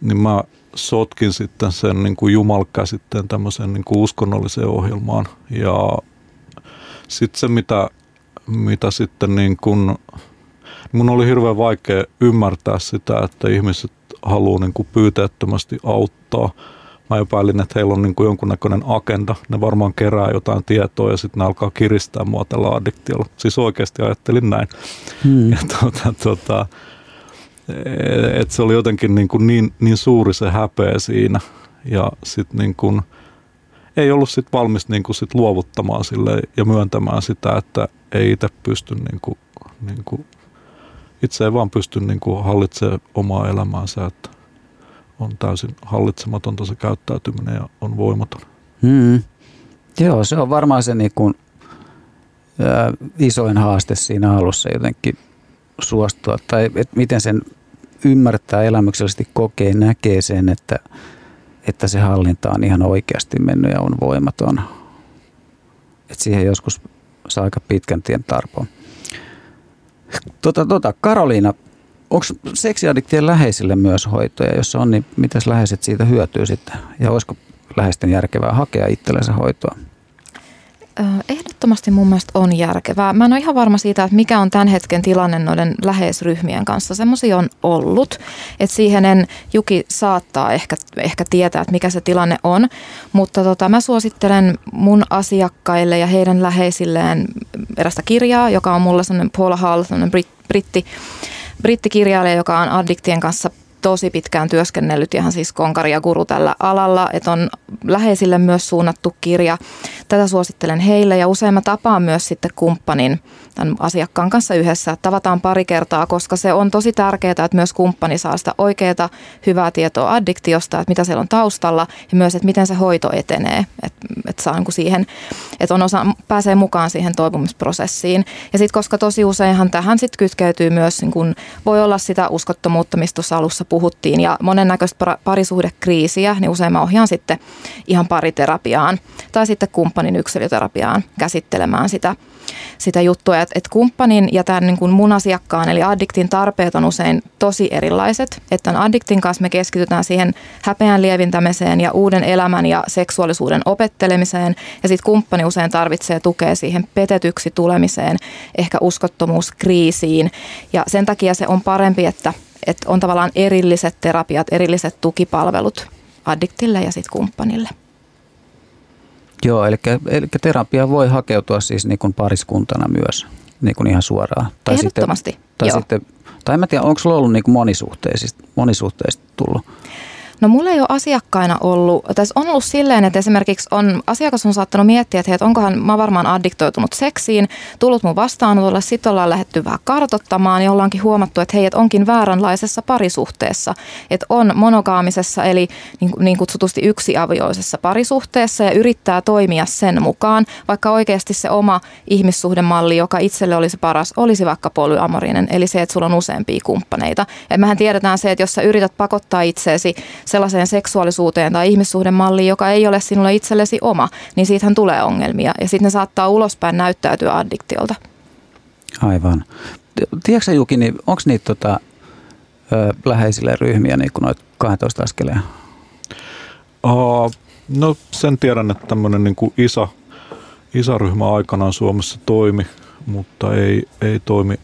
niin mä sotkin sitten sen niin kuin jumalkäsitteen tämmöiseen niin kuin uskonnolliseen ohjelmaan. Ja sitten se, mitä, mitä sitten niin kuin, mun oli hirveän vaikea ymmärtää sitä, että ihmiset haluaa niin kuin pyyteettömästi auttaa. Mä epäilin, että heillä on niin kuin jonkunnäköinen agenda. Ne varmaan kerää jotain tietoa ja sitten ne alkaa kiristää mua tällä addiktiolla. Siis oikeasti ajattelin näin. Hmm. Ja tuota, tuota, et se oli jotenkin niin, kuin niin, niin suuri se häpeä siinä ja sitten niin kuin, ei ollut sit valmis niin kuin sit luovuttamaan sille ja myöntämään sitä, että ei itse pysty niin kuin, niin kuin, itse ei vaan pysty niin kuin hallitsemaan omaa elämäänsä, että on täysin hallitsematonta se käyttäytyminen ja on voimaton. Hmm. Joo, se on varmaan se niin kuin, ää, isoin haaste siinä alussa jotenkin suostua, tai et miten sen ymmärtää elämyksellisesti kokee, näkee sen, että, että se hallinta on ihan oikeasti mennyt ja on voimaton. Et siihen joskus saa aika pitkän tien tarpoon. Tota, tota, Karoliina, onko seksiadiktien läheisille myös hoitoja? Jos on, niin mitäs läheiset siitä hyötyy sitten? Ja olisiko läheisten järkevää hakea itsellensä hoitoa? Ehdottomasti mun mielestä on järkevää. Mä en ole ihan varma siitä, että mikä on tämän hetken tilanne noiden läheisryhmien kanssa. Semmoisia on ollut, että siihen en Juki saattaa ehkä, ehkä tietää, että mikä se tilanne on. Mutta tota, mä suosittelen mun asiakkaille ja heidän läheisilleen erästä kirjaa, joka on mulla semmoinen Paula Hall, semmoinen britti, brittikirjailija, joka on addiktien kanssa tosi pitkään työskennellyt ihan siis konkari ja guru tällä alalla, että on läheisille myös suunnattu kirja. Tätä suosittelen heille ja usein mä tapaan myös sitten kumppanin tämän asiakkaan kanssa yhdessä. Tavataan pari kertaa, koska se on tosi tärkeää, että myös kumppani saa sitä oikeaa hyvää tietoa addiktiosta, että mitä siellä on taustalla ja myös, että miten se hoito etenee, että, että saa niin siihen, että on osa, pääsee mukaan siihen toipumisprosessiin. Ja sitten koska tosi useinhan tähän sitten kytkeytyy myös, niin kun, voi olla sitä uskottomuutta, mistä tuossa alussa puhuttiin ja monennäköistä parisuhdekriisiä, niin usein mä ohjaan sitten ihan pariterapiaan tai sitten kumppanin yksilöterapiaan käsittelemään sitä sitä juttua, että, että kumppanin ja tämän niin kuin mun asiakkaan eli addiktin tarpeet on usein tosi erilaiset. Että tämän addiktin kanssa me keskitytään siihen häpeän lievintämiseen ja uuden elämän ja seksuaalisuuden opettelemiseen ja sitten kumppani usein tarvitsee tukea siihen petetyksi tulemiseen, ehkä uskottomuuskriisiin ja sen takia se on parempi, että, että on tavallaan erilliset terapiat, erilliset tukipalvelut addiktille ja sitten kumppanille. Joo, eli, eli terapia voi hakeutua siis niin kuin pariskuntana myös niin kuin ihan suoraan. Tai Ehdottomasti, sitten, tai, Joo. sitten, tai en mä tiedä, onko sulla ollut niin kuin monisuhteisista, monisuhteista tullut? No mulla ei ole asiakkaina ollut, tässä on ollut silleen, että esimerkiksi on, asiakas on saattanut miettiä, että, hei, että onkohan mä varmaan addiktoitunut seksiin, tullut mun vastaanotolle, sitten ollaan lähdetty vähän kartottamaan ja ollaankin huomattu, että hei, että onkin vääränlaisessa parisuhteessa, että on monogaamisessa eli niin, niin kutsutusti yksiavioisessa parisuhteessa ja yrittää toimia sen mukaan, vaikka oikeasti se oma ihmissuhdemalli, joka itselle olisi paras, olisi vaikka polyamorinen, eli se, että sulla on useampia kumppaneita. Ja mehän tiedetään se, että jos sä yrität pakottaa itseesi sellaiseen seksuaalisuuteen tai ihmissuhdemalliin, joka ei ole sinulle itsellesi oma, niin siitähän tulee ongelmia ja sitten ne saattaa ulospäin näyttäytyä addiktiolta. Aivan. Tiedätkö Juki, niin onko niitä tota, ö, läheisille ryhmiä niin kuin noita 12 askeleen? Uh, no sen tiedän, että tämmöinen niin kuin isä, isäryhmä aikanaan Suomessa toimi, mutta ei, ei toimi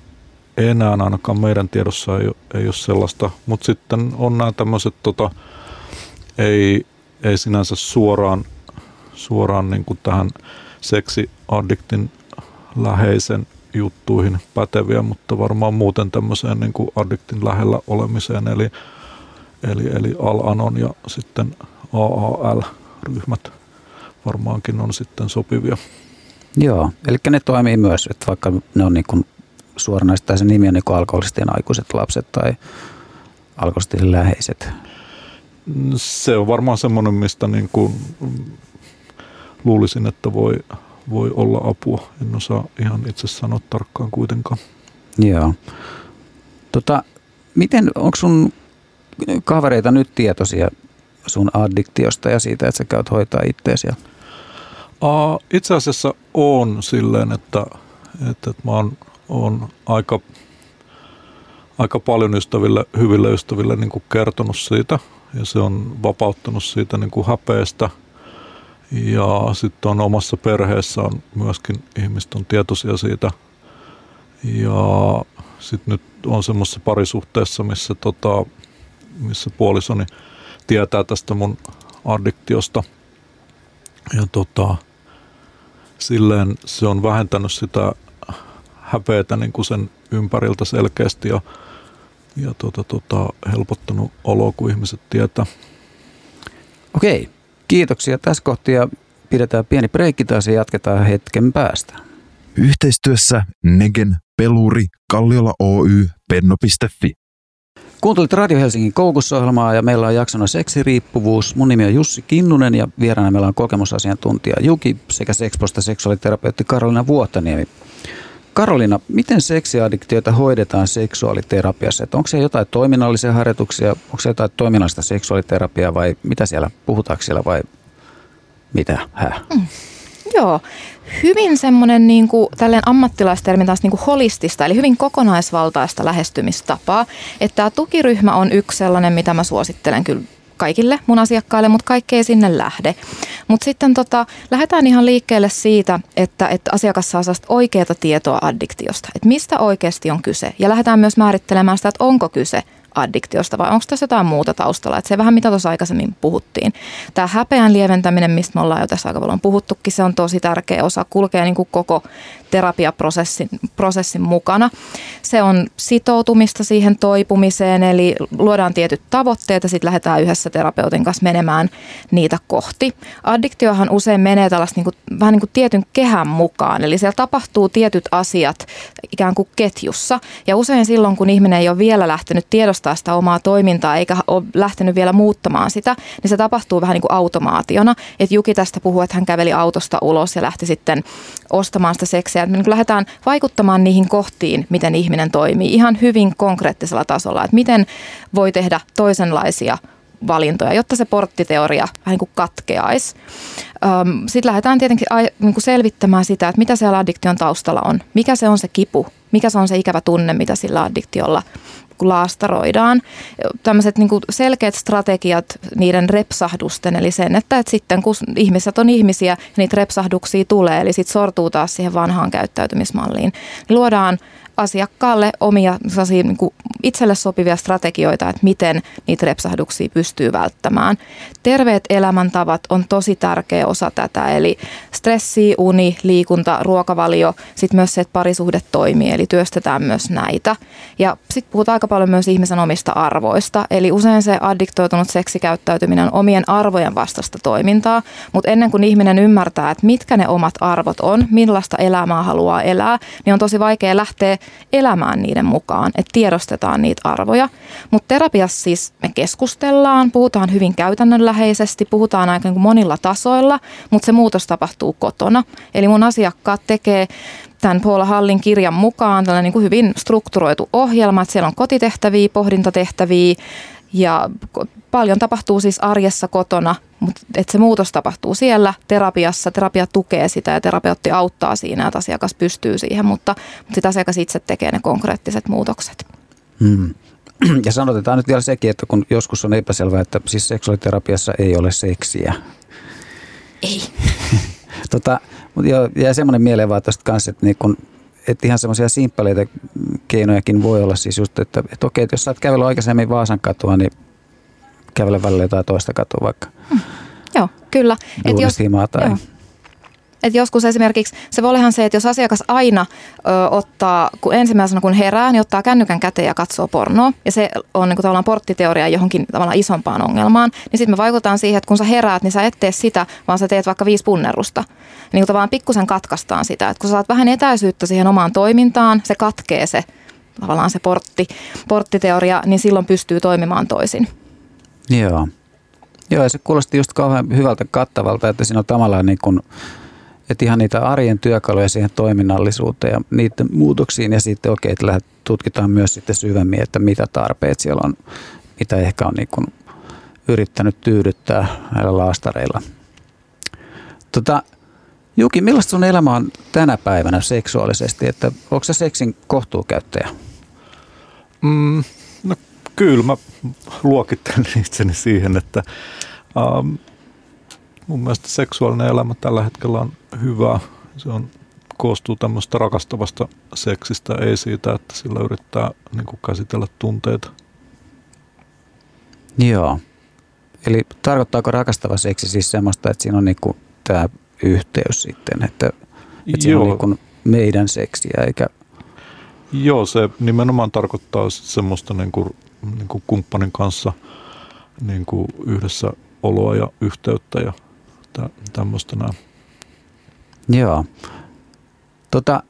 enää ainakaan meidän tiedossa ei, ei ole sellaista. Mutta sitten on nämä tämmöiset, tota, ei, ei sinänsä suoraan, suoraan niin kuin tähän seksiaddiktin läheisen juttuihin päteviä, mutta varmaan muuten tämmöiseen niin kuin addiktin lähellä olemiseen, eli, eli, eli Al-Anon ja sitten AAL-ryhmät varmaankin on sitten sopivia. Joo, eli ne toimii myös, että vaikka ne on niin kuin suoranaisesti se nimi on niin alkoholistien aikuiset lapset tai alkoholistien läheiset. Se on varmaan semmoinen, mistä niin kuin luulisin, että voi, voi olla apua. En osaa ihan itse sanoa tarkkaan kuitenkaan. Joo. Tota, miten, onko sun kavereita nyt tietoisia sun addiktiosta ja siitä, että sä käyt hoitaa itteesi? Uh, itse asiassa on silleen, että, että, että mä oon on aika, aika paljon ystäville, hyville ystäville niin kuin kertonut siitä ja se on vapauttanut siitä niin kuin häpeästä. Ja sitten on omassa perheessä on myöskin ihmiset on tietoisia siitä. Ja sitten nyt on semmoisessa parisuhteessa, missä, tota, missä puolisoni tietää tästä mun addiktiosta. Ja tota, silleen se on vähentänyt sitä häpeätä niin kuin sen ympäriltä selkeästi ja, ja tota, tota, helpottanut oloa, kun ihmiset tietää. Okei, kiitoksia tässä kohtia. Pidetään pieni breikki taas ja jatketaan hetken päästä. Yhteistyössä Negen, Peluri, Kalliola Oy, Penno.fi. Kuuntelit Radio Helsingin koukusohjelmaa ja meillä on jaksona seksiriippuvuus. Mun nimi on Jussi Kinnunen ja vieraana meillä on kokemusasiantuntija Juki sekä Sexposta seksuaaliterapeutti Karolina Vuottaniemi. Karolina, miten seksiaddiktiota hoidetaan seksuaaliterapiassa? Että onko se jotain toiminnallisia harjoituksia, onko se jotain toiminnallista seksuaaliterapiaa vai mitä siellä, puhutaanko siellä vai mitä? Häh? Mm. Joo, hyvin semmoinen niin kuin, tälleen ammattilaistermin taas niin kuin holistista, eli hyvin kokonaisvaltaista lähestymistapaa. Että tämä tukiryhmä on yksi sellainen, mitä mä suosittelen kyllä kaikille mun asiakkaille, mutta kaikki ei sinne lähde. Mutta sitten tota, lähdetään ihan liikkeelle siitä, että, että asiakas saa oikeaa tietoa addiktiosta, että mistä oikeasti on kyse. Ja lähdetään myös määrittelemään sitä, että onko kyse addiktiosta vai onko tässä jotain muuta taustalla. Että se vähän mitä tuossa aikaisemmin puhuttiin. Tämä häpeän lieventäminen, mistä me ollaan jo tässä aika paljon puhuttukin, se on tosi tärkeä osa, kulkee niin kuin koko terapiaprosessin prosessin mukana. Se on sitoutumista siihen toipumiseen, eli luodaan tietyt tavoitteet ja sitten lähdetään yhdessä terapeutin kanssa menemään niitä kohti. Addiktiohan usein menee tällaista niin kuin, vähän niin kuin tietyn kehän mukaan, eli siellä tapahtuu tietyt asiat ikään kuin ketjussa. Ja usein silloin, kun ihminen ei ole vielä lähtenyt tiedostaa sitä omaa toimintaa eikä ole lähtenyt vielä muuttamaan sitä, niin se tapahtuu vähän niin kuin automaationa. Että Juki tästä puhuu, että hän käveli autosta ulos ja lähti sitten ostamaan sitä seksiä. Että me niin lähdetään vaikuttamaan niihin kohtiin, miten ihminen toimii ihan hyvin konkreettisella tasolla. Että miten voi tehdä toisenlaisia valintoja, jotta se porttiteoria vähän niin kuin katkeaisi. Sitten lähdetään tietenkin niin kuin selvittämään sitä, että mitä siellä addiktion taustalla on. Mikä se on se kipu, mikä se on se ikävä tunne, mitä sillä addiktiolla kun laastaroidaan. Tämmöiset niin selkeät strategiat niiden repsahdusten, eli sen, että, että sitten kun ihmiset on ihmisiä niitä repsahduksia tulee, eli sitten sortuu taas siihen vanhaan käyttäytymismalliin, luodaan asiakkaalle omia niin kuin itselle sopivia strategioita, että miten niitä repsahduksia pystyy välttämään. Terveet elämäntavat on tosi tärkeä osa tätä, eli stressi, uni, liikunta, ruokavalio, sitten myös se, että parisuhde toimii, eli työstetään myös näitä. Ja sitten puhutaan aika paljon myös ihmisen omista arvoista, eli usein se addiktoitunut seksikäyttäytyminen on omien arvojen vastasta toimintaa, mutta ennen kuin ihminen ymmärtää, että mitkä ne omat arvot on, millaista elämää haluaa elää, niin on tosi vaikea lähteä elämään niiden mukaan, että tiedostetaan niitä arvoja. Mutta terapiassa siis me keskustellaan, puhutaan hyvin käytännönläheisesti, puhutaan aika niin kuin monilla tasoilla, mutta se muutos tapahtuu kotona. Eli mun asiakkaat tekee tämän Paula Hallin kirjan mukaan tällainen niin kuin hyvin strukturoitu ohjelma, että siellä on kotitehtäviä, pohdintatehtäviä ja paljon tapahtuu siis arjessa kotona, mutta että se muutos tapahtuu siellä terapiassa. Terapia tukee sitä ja terapeutti auttaa siinä, että asiakas pystyy siihen, mutta, mutta sitten asiakas itse tekee ne konkreettiset muutokset. Hmm. Ja sanotetaan nyt vielä sekin, että kun joskus on epäselvää, että siis seksuaaliterapiassa ei ole seksiä. Ei. tota, mutta jää semmoinen mieleen vaan tästä kanssa, että, niin kun, että ihan semmoisia simppeleitä keinojakin voi olla siis just, että, että okei, että jos sä oot kävellyt aikaisemmin Vaasan katua, niin kävele välillä jotain toista katua vaikka. Mm. Joo, kyllä. Et jos, tai... Joo. Et joskus esimerkiksi se voi olla se, että jos asiakas aina ö, ottaa, kun ensimmäisenä kun herää, niin ottaa kännykän käteen ja katsoo pornoa, ja se on niin kuin tavallaan porttiteoria johonkin tavallaan isompaan ongelmaan, niin sitten me vaikutaan siihen, että kun sä heräät, niin sä et tee sitä, vaan sä teet vaikka viisi punnerusta. Niin tavallaan pikkusen katkaistaan sitä, että kun sä saat vähän etäisyyttä siihen omaan toimintaan, se katkee se tavallaan se portti, porttiteoria, niin silloin pystyy toimimaan toisin. Joo. Joo, ja se kuulosti just kauhean hyvältä kattavalta, että siinä on tavallaan niin kuin, että ihan niitä arjen työkaluja siihen toiminnallisuuteen ja niiden muutoksiin ja sitten okei, okay, että tutkitaan myös sitten syvemmin, että mitä tarpeet siellä on, mitä ehkä on niin kuin yrittänyt tyydyttää näillä laastareilla. Tota, Juki, millaista sun elämä on tänä päivänä seksuaalisesti, että onko se seksin kohtuukäyttäjä? Mm, kyllä mä luokittelen itseni siihen, että ähm, mun mielestä seksuaalinen elämä tällä hetkellä on hyvä. Se on, koostuu tämmöistä rakastavasta seksistä, ei siitä, että sillä yrittää niin kuin käsitellä tunteita. Joo. Eli tarkoittaako rakastava seksi siis semmoista, että siinä on niin tämä yhteys sitten, että, että siinä on niin meidän seksiä eikä... Joo, se nimenomaan tarkoittaa semmoista niin kuin niin kuin kumppanin kanssa niin kuin yhdessä oloa ja yhteyttä ja tä, tämmöistä näin. Joo. Tota,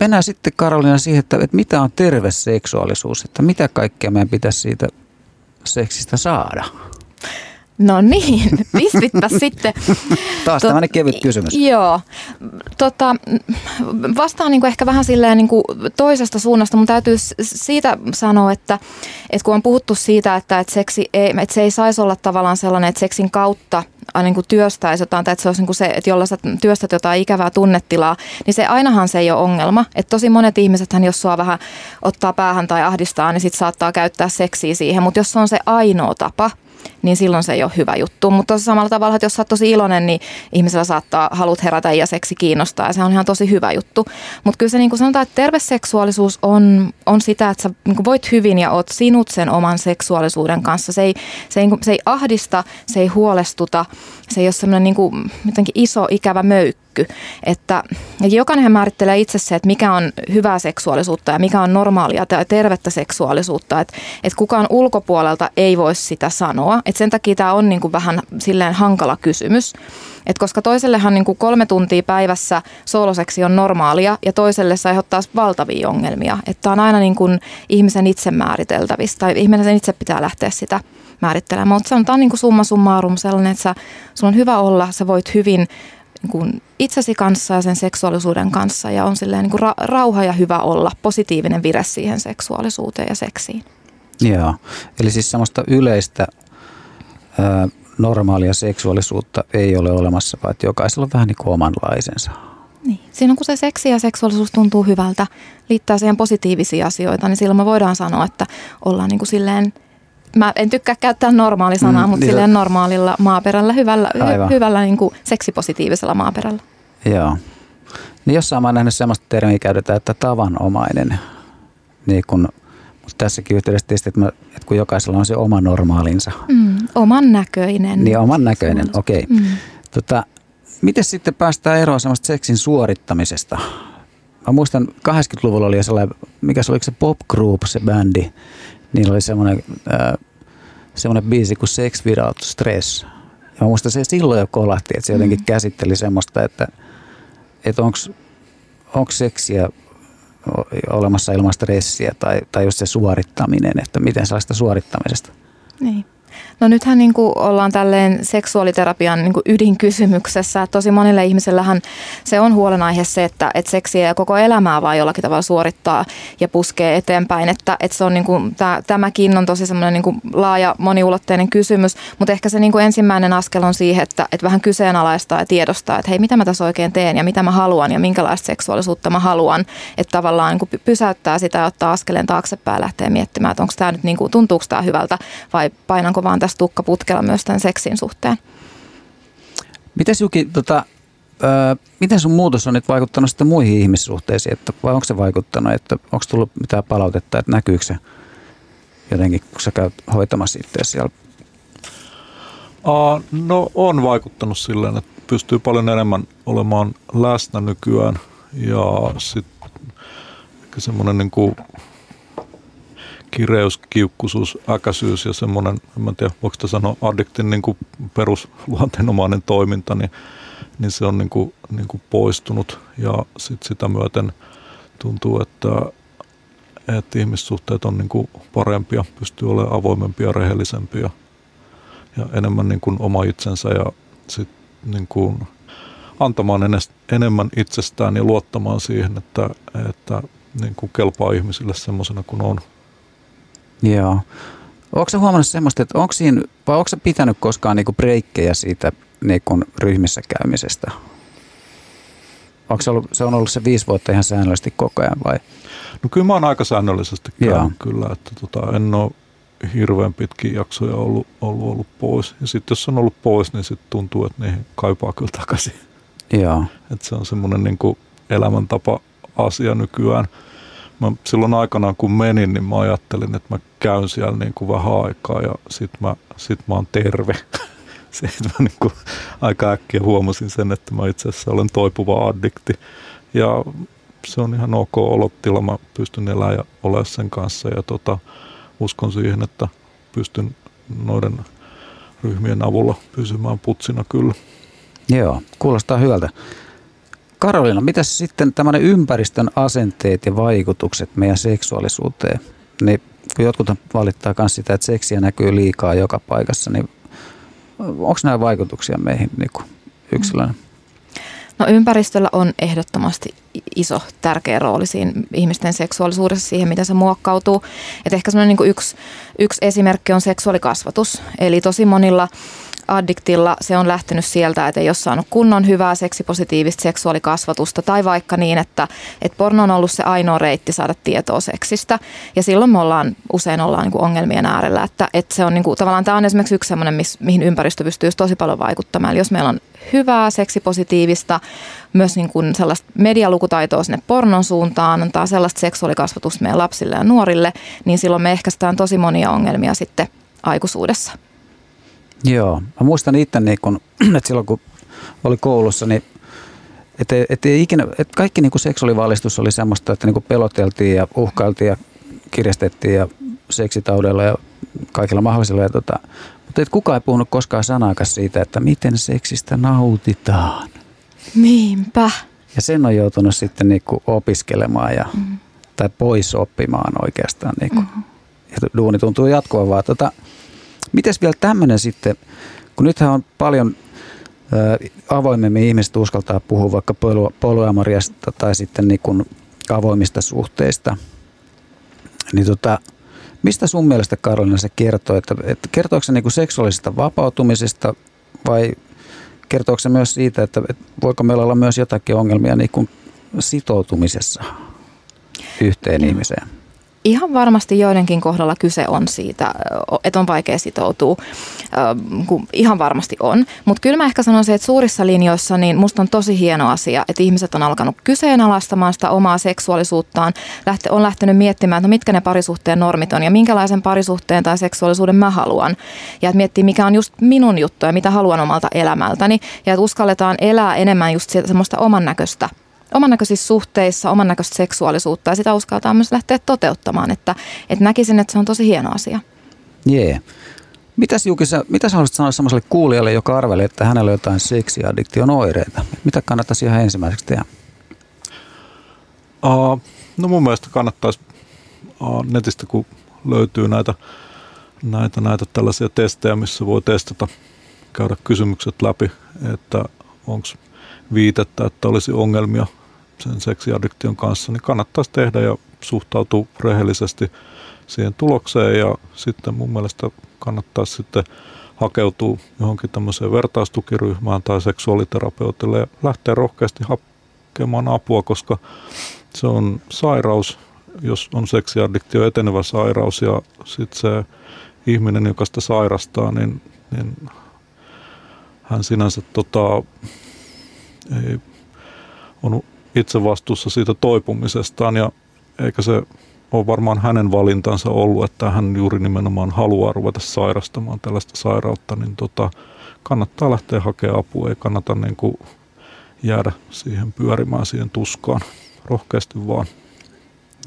mennään sitten Karolina siihen, että, että mitä on terve seksuaalisuus, että mitä kaikkea meidän pitäisi siitä seksistä saada? No niin, pispitpä sitten. Taas Tot, tämmöinen kevyt kysymys. Joo. Tota, vastaan niin kuin ehkä vähän silleen niin kuin toisesta suunnasta. Mun täytyy siitä sanoa, että, että kun on puhuttu siitä, että, että, seksi ei, että se ei saisi olla tavallaan sellainen, että seksin kautta niin kuin työstäisi jotain, tai että se olisi niin kuin se, että jolla sä työstät jotain ikävää tunnetilaa, niin se ainahan se ei ole ongelma. Että tosi monet ihmiset, jos sua vähän ottaa päähän tai ahdistaa, niin sit saattaa käyttää seksiä siihen. Mutta jos se on se ainoa tapa, niin silloin se ei ole hyvä juttu. Mutta samalla tavalla, että jos sä oot tosi iloinen, niin ihmisellä saattaa halut herätä ja seksi kiinnostaa ja se on ihan tosi hyvä juttu. Mutta kyllä se niin kuin sanotaan, että terve seksuaalisuus on, on sitä, että sä niin voit hyvin ja oot sinut sen oman seksuaalisuuden kanssa. Se ei, se ei, se ei ahdista, se ei huolestuta, se ei ole semmoinen niin iso ikävä möykky myrkky. Että, että jokainen määrittelee itse se, että mikä on hyvää seksuaalisuutta ja mikä on normaalia tai tervettä seksuaalisuutta. Että, että kukaan ulkopuolelta ei voi sitä sanoa. Että sen takia tämä on niin kuin vähän silleen hankala kysymys. Et koska toisellehan niin kuin kolme tuntia päivässä sooloseksi on normaalia ja toiselle se aiheuttaa valtavia ongelmia. Että on aina niin kuin ihmisen itse määriteltävissä tai ihmisen itse pitää lähteä sitä määrittelemään. Mutta sanotaan niin kuin summa summarum sellainen, että sä, on hyvä olla, sä voit hyvin niin kuin itsesi kanssa ja sen seksuaalisuuden kanssa ja on silleen niin kuin ra- rauha ja hyvä olla, positiivinen vire siihen seksuaalisuuteen ja seksiin. Joo, eli siis semmoista yleistä ö, normaalia seksuaalisuutta ei ole olemassa, vaan että jokaisella on vähän niin kuin omanlaisensa. Niin. Siinä on kun se seksi ja seksuaalisuus tuntuu hyvältä, liittää siihen positiivisia asioita, niin silloin me voidaan sanoa, että ollaan niin kuin silleen mä en tykkää käyttää normaali sanaa, mm, mutta niin silleen normaalilla maaperällä, hyvällä, hy, hyvällä niin kuin seksipositiivisella maaperällä. Joo. Niin jossain mä oon nähnyt sellaista termiä käytetään, että tavanomainen. Niin kun, mutta tässäkin yhteydessä tietysti, että, mä, että kun jokaisella on se oma normaalinsa. Mm, oman näköinen. Niin oman näköinen, okei. Okay. Mm. Tota, miten sitten päästään eroon semmoista seksin suorittamisesta? Mä muistan 80-luvulla oli sellainen, mikä se oli se Pop Group, se bändi, niillä oli semmoinen, äh, semmoinen biisi kuin Sex Without Stress. Ja mä muistan se silloin jo kolahti, että se jotenkin mm. käsitteli semmoista, että, että onko seksiä olemassa ilman stressiä tai, tai just se suorittaminen, että miten sellaista suorittamisesta. Niin. No nythän niin kuin ollaan tälleen seksuaaliterapian niin kuin ydinkysymyksessä. Tosi monille ihmisellähän se on huolenaihe se, että, että seksiä ja koko elämää vaan jollakin tavalla suorittaa ja puskee eteenpäin. Että, että se on niin kuin, tämäkin on tosi semmoinen niin kuin laaja moniulotteinen kysymys, mutta ehkä se niin kuin ensimmäinen askel on siihen, että, että vähän kyseenalaistaa ja tiedostaa, että hei, mitä mä tässä oikein teen ja mitä mä haluan ja minkälaista seksuaalisuutta mä haluan. Että tavallaan niin kuin pysäyttää sitä ja ottaa askeleen taaksepäin ja lähtee miettimään, että onko tämä nyt, niin kuin, tuntuuko tämä hyvältä vai painanko vaan tässä tukkaputkella myös tämän seksin suhteen. Miten Juki, tota, ö, miten sun muutos on nyt vaikuttanut sitten muihin ihmissuhteisiin, että, vai onko se vaikuttanut, että onko tullut mitään palautetta, että näkyykö se jotenkin, kun sä käyt hoitamassa itseäsi siellä? Uh, no on vaikuttanut silleen, että pystyy paljon enemmän olemaan läsnä nykyään ja sitten semmoinen niin kuin kireys, kiukkuisuus, äkäisyys ja semmoinen, en tiedä, voiko sitä sanoa, addiktin niin perusluonteenomainen toiminta, niin, niin se on niin kuin, niin kuin poistunut ja sit sitä myöten tuntuu, että, että ihmissuhteet on niin kuin parempia, pystyy olemaan avoimempia, rehellisempiä ja enemmän niin kuin oma itsensä ja sit niin kuin antamaan enemmän itsestään ja luottamaan siihen, että, että niin kuin kelpaa ihmisille semmoisena kuin on. Joo. Onko sä huomannut semmoista, että onko siinä, vai onko sä pitänyt koskaan niinku breikkejä siitä niinku ryhmissä käymisestä? Onko se, ollut, se on ollut se viisi vuotta ihan säännöllisesti koko ajan vai? No kyllä mä oon aika säännöllisesti käynyt kyllä, että tota, en ole hirveän pitkiä jaksoja ollut, ollut, ollut pois. Ja sitten jos on ollut pois, niin sitten tuntuu, että niihin kaipaa kyllä takaisin. Joo. Että se on semmoinen niin elämäntapa asia nykyään mä silloin aikanaan kun menin, niin mä ajattelin, että mä käyn siellä niin kuin vähän aikaa ja sit mä, sit mä oon terve. että mä niin kuin aika äkkiä huomasin sen, että mä itse asiassa olen toipuva addikti. Ja se on ihan ok olottila, mä pystyn elämään ja olemaan sen kanssa ja tota, uskon siihen, että pystyn noiden ryhmien avulla pysymään putsina kyllä. Joo, kuulostaa hyvältä. Karolina, mitä sitten tämmöinen ympäristön asenteet ja vaikutukset meidän seksuaalisuuteen? Niin kun jotkut valittaa myös sitä, että seksiä näkyy liikaa joka paikassa, niin onko nämä vaikutuksia meihin niin yksilönä? No ympäristöllä on ehdottomasti iso, tärkeä rooli siinä ihmisten seksuaalisuudessa, siihen miten se muokkautuu. Et ehkä semmoinen niin yksi, yksi esimerkki on seksuaalikasvatus. Eli tosi monilla addiktilla se on lähtenyt sieltä, että ei ole saanut kunnon hyvää seksipositiivista seksuaalikasvatusta tai vaikka niin, että, että porno on ollut se ainoa reitti saada tietoa seksistä ja silloin me ollaan, usein ollaan niin ongelmien äärellä, että, että se on niin kuin, tavallaan tämä on esimerkiksi yksi sellainen, mihin ympäristö pystyy tosi paljon vaikuttamaan. Eli jos meillä on hyvää seksipositiivista, myös niin kuin sellaista medialukutaitoa sinne pornon suuntaan, antaa sellaista seksuaalikasvatusta meidän lapsille ja nuorille, niin silloin me ehkäistään tosi monia ongelmia sitten aikuisuudessa. Joo, mä muistan itse, niin kun, että silloin kun oli koulussa, niin Että et ei ikinä, et kaikki niin seksuaalivalistus oli semmoista, että niin peloteltiin ja uhkailtiin ja kirjastettiin ja seksitaudella ja kaikilla mahdollisilla. Ja tota, mutta et kukaan ei puhunut koskaan sanaakaan siitä, että miten seksistä nautitaan. Niinpä. Ja sen on joutunut sitten niin kuin opiskelemaan ja, mm. tai pois oppimaan oikeastaan. Niin kuin. Mm. Ja duuni tuntuu jatkuvan vaan. Tota, mites vielä tämmöinen sitten, kun nythän on paljon avoimemmin ihmiset uskaltaa puhua vaikka polyamoriasta tai sitten niin kuin avoimista suhteista. Niin tota, mistä sun mielestä Karolina se kertoo? Että, että kertooko se niin kuin seksuaalisesta vapautumisesta vai kertooko se myös siitä, että, että voiko meillä olla myös jotakin ongelmia niin kuin sitoutumisessa yhteen mm. ihmiseen? Ihan varmasti joidenkin kohdalla kyse on siitä, että on vaikea sitoutua. Ihan varmasti on. Mutta kyllä mä ehkä sanoisin, että suurissa linjoissa niin musta on tosi hieno asia, että ihmiset on alkanut kyseenalaistamaan sitä omaa seksuaalisuuttaan. Lähte, on lähtenyt miettimään, että no mitkä ne parisuhteen normit on ja minkälaisen parisuhteen tai seksuaalisuuden mä haluan. Ja että miettii, mikä on just minun juttu ja mitä haluan omalta elämältäni. Ja että uskalletaan elää enemmän just semmoista oman näköistä oman näköisissä suhteissa, oman näköistä seksuaalisuutta ja sitä uskaltaa myös lähteä toteuttamaan. Että, että näkisin, että se on tosi hieno asia. Jee. Yeah. Mitäs Juki, sä, mitä sä haluaisit sanoa sellaiselle kuulijalle, joka arvelee, että hänellä on jotain seksiaddiktion oireita? Mitä kannattaisi ihan ensimmäiseksi tehdä? Uh, no mun mielestä kannattaisi uh, netistä, kun löytyy näitä, näitä, näitä tällaisia testejä, missä voi testata, käydä kysymykset läpi, että onko viitettä, että olisi ongelmia sen seksiaddiktion kanssa, niin kannattaisi tehdä ja suhtautua rehellisesti siihen tulokseen. Ja sitten mun mielestä kannattaisi sitten hakeutua johonkin tämmöiseen vertaistukiryhmään tai seksuaaliterapeutille ja lähteä rohkeasti hakemaan apua, koska se on sairaus, jos on seksiaddiktio etenevä sairaus ja sitten se ihminen, joka sitä sairastaa, niin, niin hän sinänsä tota, ei, on itse vastuussa siitä toipumisestaan ja eikä se ole varmaan hänen valintansa ollut, että hän juuri nimenomaan haluaa ruveta sairastamaan tällaista sairautta, niin tota, kannattaa lähteä hakemaan apua, ei kannata niin kuin jäädä siihen pyörimään siihen tuskaan rohkeasti vaan.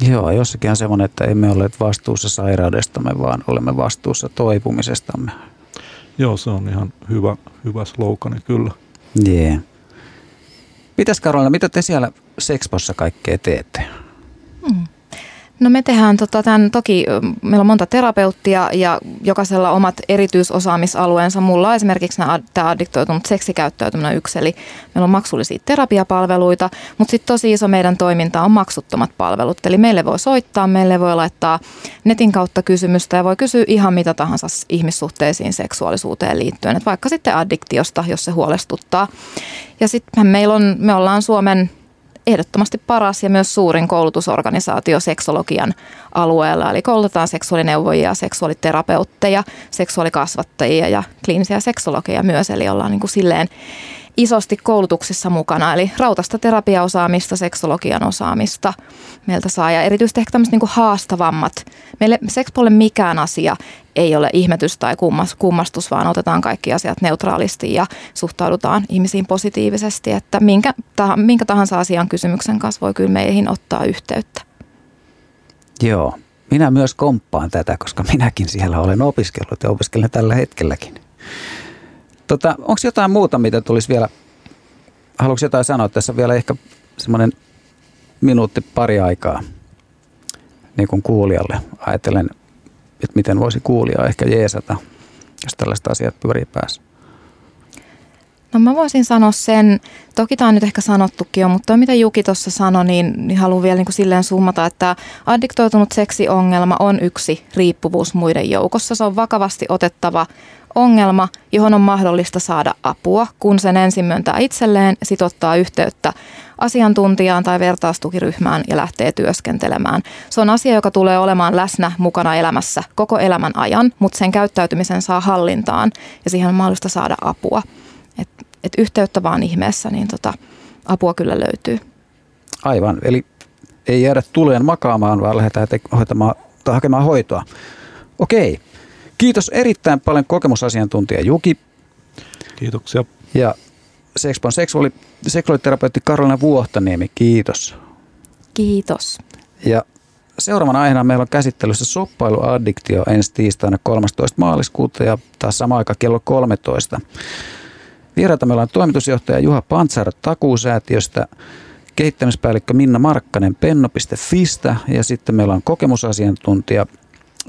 Joo, jossakin on semmoinen, että emme ole vastuussa sairaudestamme, vaan olemme vastuussa toipumisestamme. Joo, se on ihan hyvä, hyvä slogani kyllä. Yeah. Mitäs Karolina, mitä te siellä Sexpossa kaikkea teette? Hmm. No me tehdään tota, tämän, toki meillä on monta terapeuttia ja jokaisella omat erityisosaamisalueensa. Mulla on esimerkiksi tämä addiktoitunut seksikäyttäytyminen yksi, eli meillä on maksullisia terapiapalveluita, mutta sitten tosi iso meidän toiminta on maksuttomat palvelut. Eli meille voi soittaa, meille voi laittaa netin kautta kysymystä ja voi kysyä ihan mitä tahansa ihmissuhteisiin seksuaalisuuteen liittyen, Et vaikka sitten addiktiosta, jos se huolestuttaa. Ja sitten meillä on, me ollaan Suomen ehdottomasti paras ja myös suurin koulutusorganisaatio seksologian alueella. Eli koulutetaan seksuaalineuvojia, seksuaaliterapeutteja, seksuaalikasvattajia ja kliinisiä seksologeja myös. Eli ollaan niin kuin silleen isosti koulutuksessa mukana, eli rautasta terapiaosaamista, seksologian osaamista meiltä saa. Ja erityisesti ehkä tämmöiset niin haastavammat. Meille sekspuolen mikään asia ei ole ihmetys tai kummastus, vaan otetaan kaikki asiat neutraalisti ja suhtaudutaan ihmisiin positiivisesti, että minkä, tah- minkä tahansa asian kysymyksen kanssa voi kyllä meihin ottaa yhteyttä. Joo, minä myös komppaan tätä, koska minäkin siellä olen opiskellut ja opiskelen tällä hetkelläkin. Tota, Onko jotain muuta, mitä tulisi vielä, haluatko jotain sanoa tässä vielä ehkä semmoinen minuutti pari aikaa niin kuin kuulijalle. Ajattelen, että miten voisi kuulija ehkä jeesata, jos tällaista asiat pyörii päässä. No mä voisin sanoa sen, toki tämä on nyt ehkä sanottukin jo, mutta mitä Juki tuossa sanoi, niin, niin haluan vielä niin kuin silleen summata, että addiktoitunut seksiongelma on yksi riippuvuus muiden joukossa. Se on vakavasti otettava ongelma, johon on mahdollista saada apua, kun sen ensin myöntää itselleen, sitottaa yhteyttä asiantuntijaan tai vertaistukiryhmään ja lähtee työskentelemään. Se on asia, joka tulee olemaan läsnä mukana elämässä koko elämän ajan, mutta sen käyttäytymisen saa hallintaan ja siihen on mahdollista saada apua. Et, et yhteyttä vaan ihmeessä, niin tota, apua kyllä löytyy. Aivan, eli ei jäädä tuleen makaamaan, vaan lähdetään hoitamaan, tai hakemaan hoitoa. Okei, Kiitos erittäin paljon kokemusasiantuntija Juki. Kiitoksia. Ja Sexpon seksuaali, seksuaaliterapeutti Karolina Vuohtaniemi, kiitos. Kiitos. Ja seuraavana aiheena meillä on käsittelyssä soppailuaddiktio ensi tiistaina 13. maaliskuuta ja taas sama aika kello 13. Vieraita meillä on toimitusjohtaja Juha Pantsar Takuusäätiöstä, kehittämispäällikkö Minna Markkanen Penno.fistä ja sitten meillä on kokemusasiantuntija.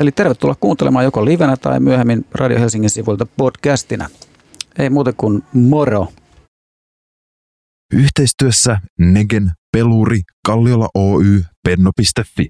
Eli tervetuloa kuuntelemaan joko livenä tai myöhemmin Radio Helsingin sivuilta podcastina. Ei muuta kuin moro! Yhteistyössä Negen, Peluri, Kalliola Oy, Penno.fi.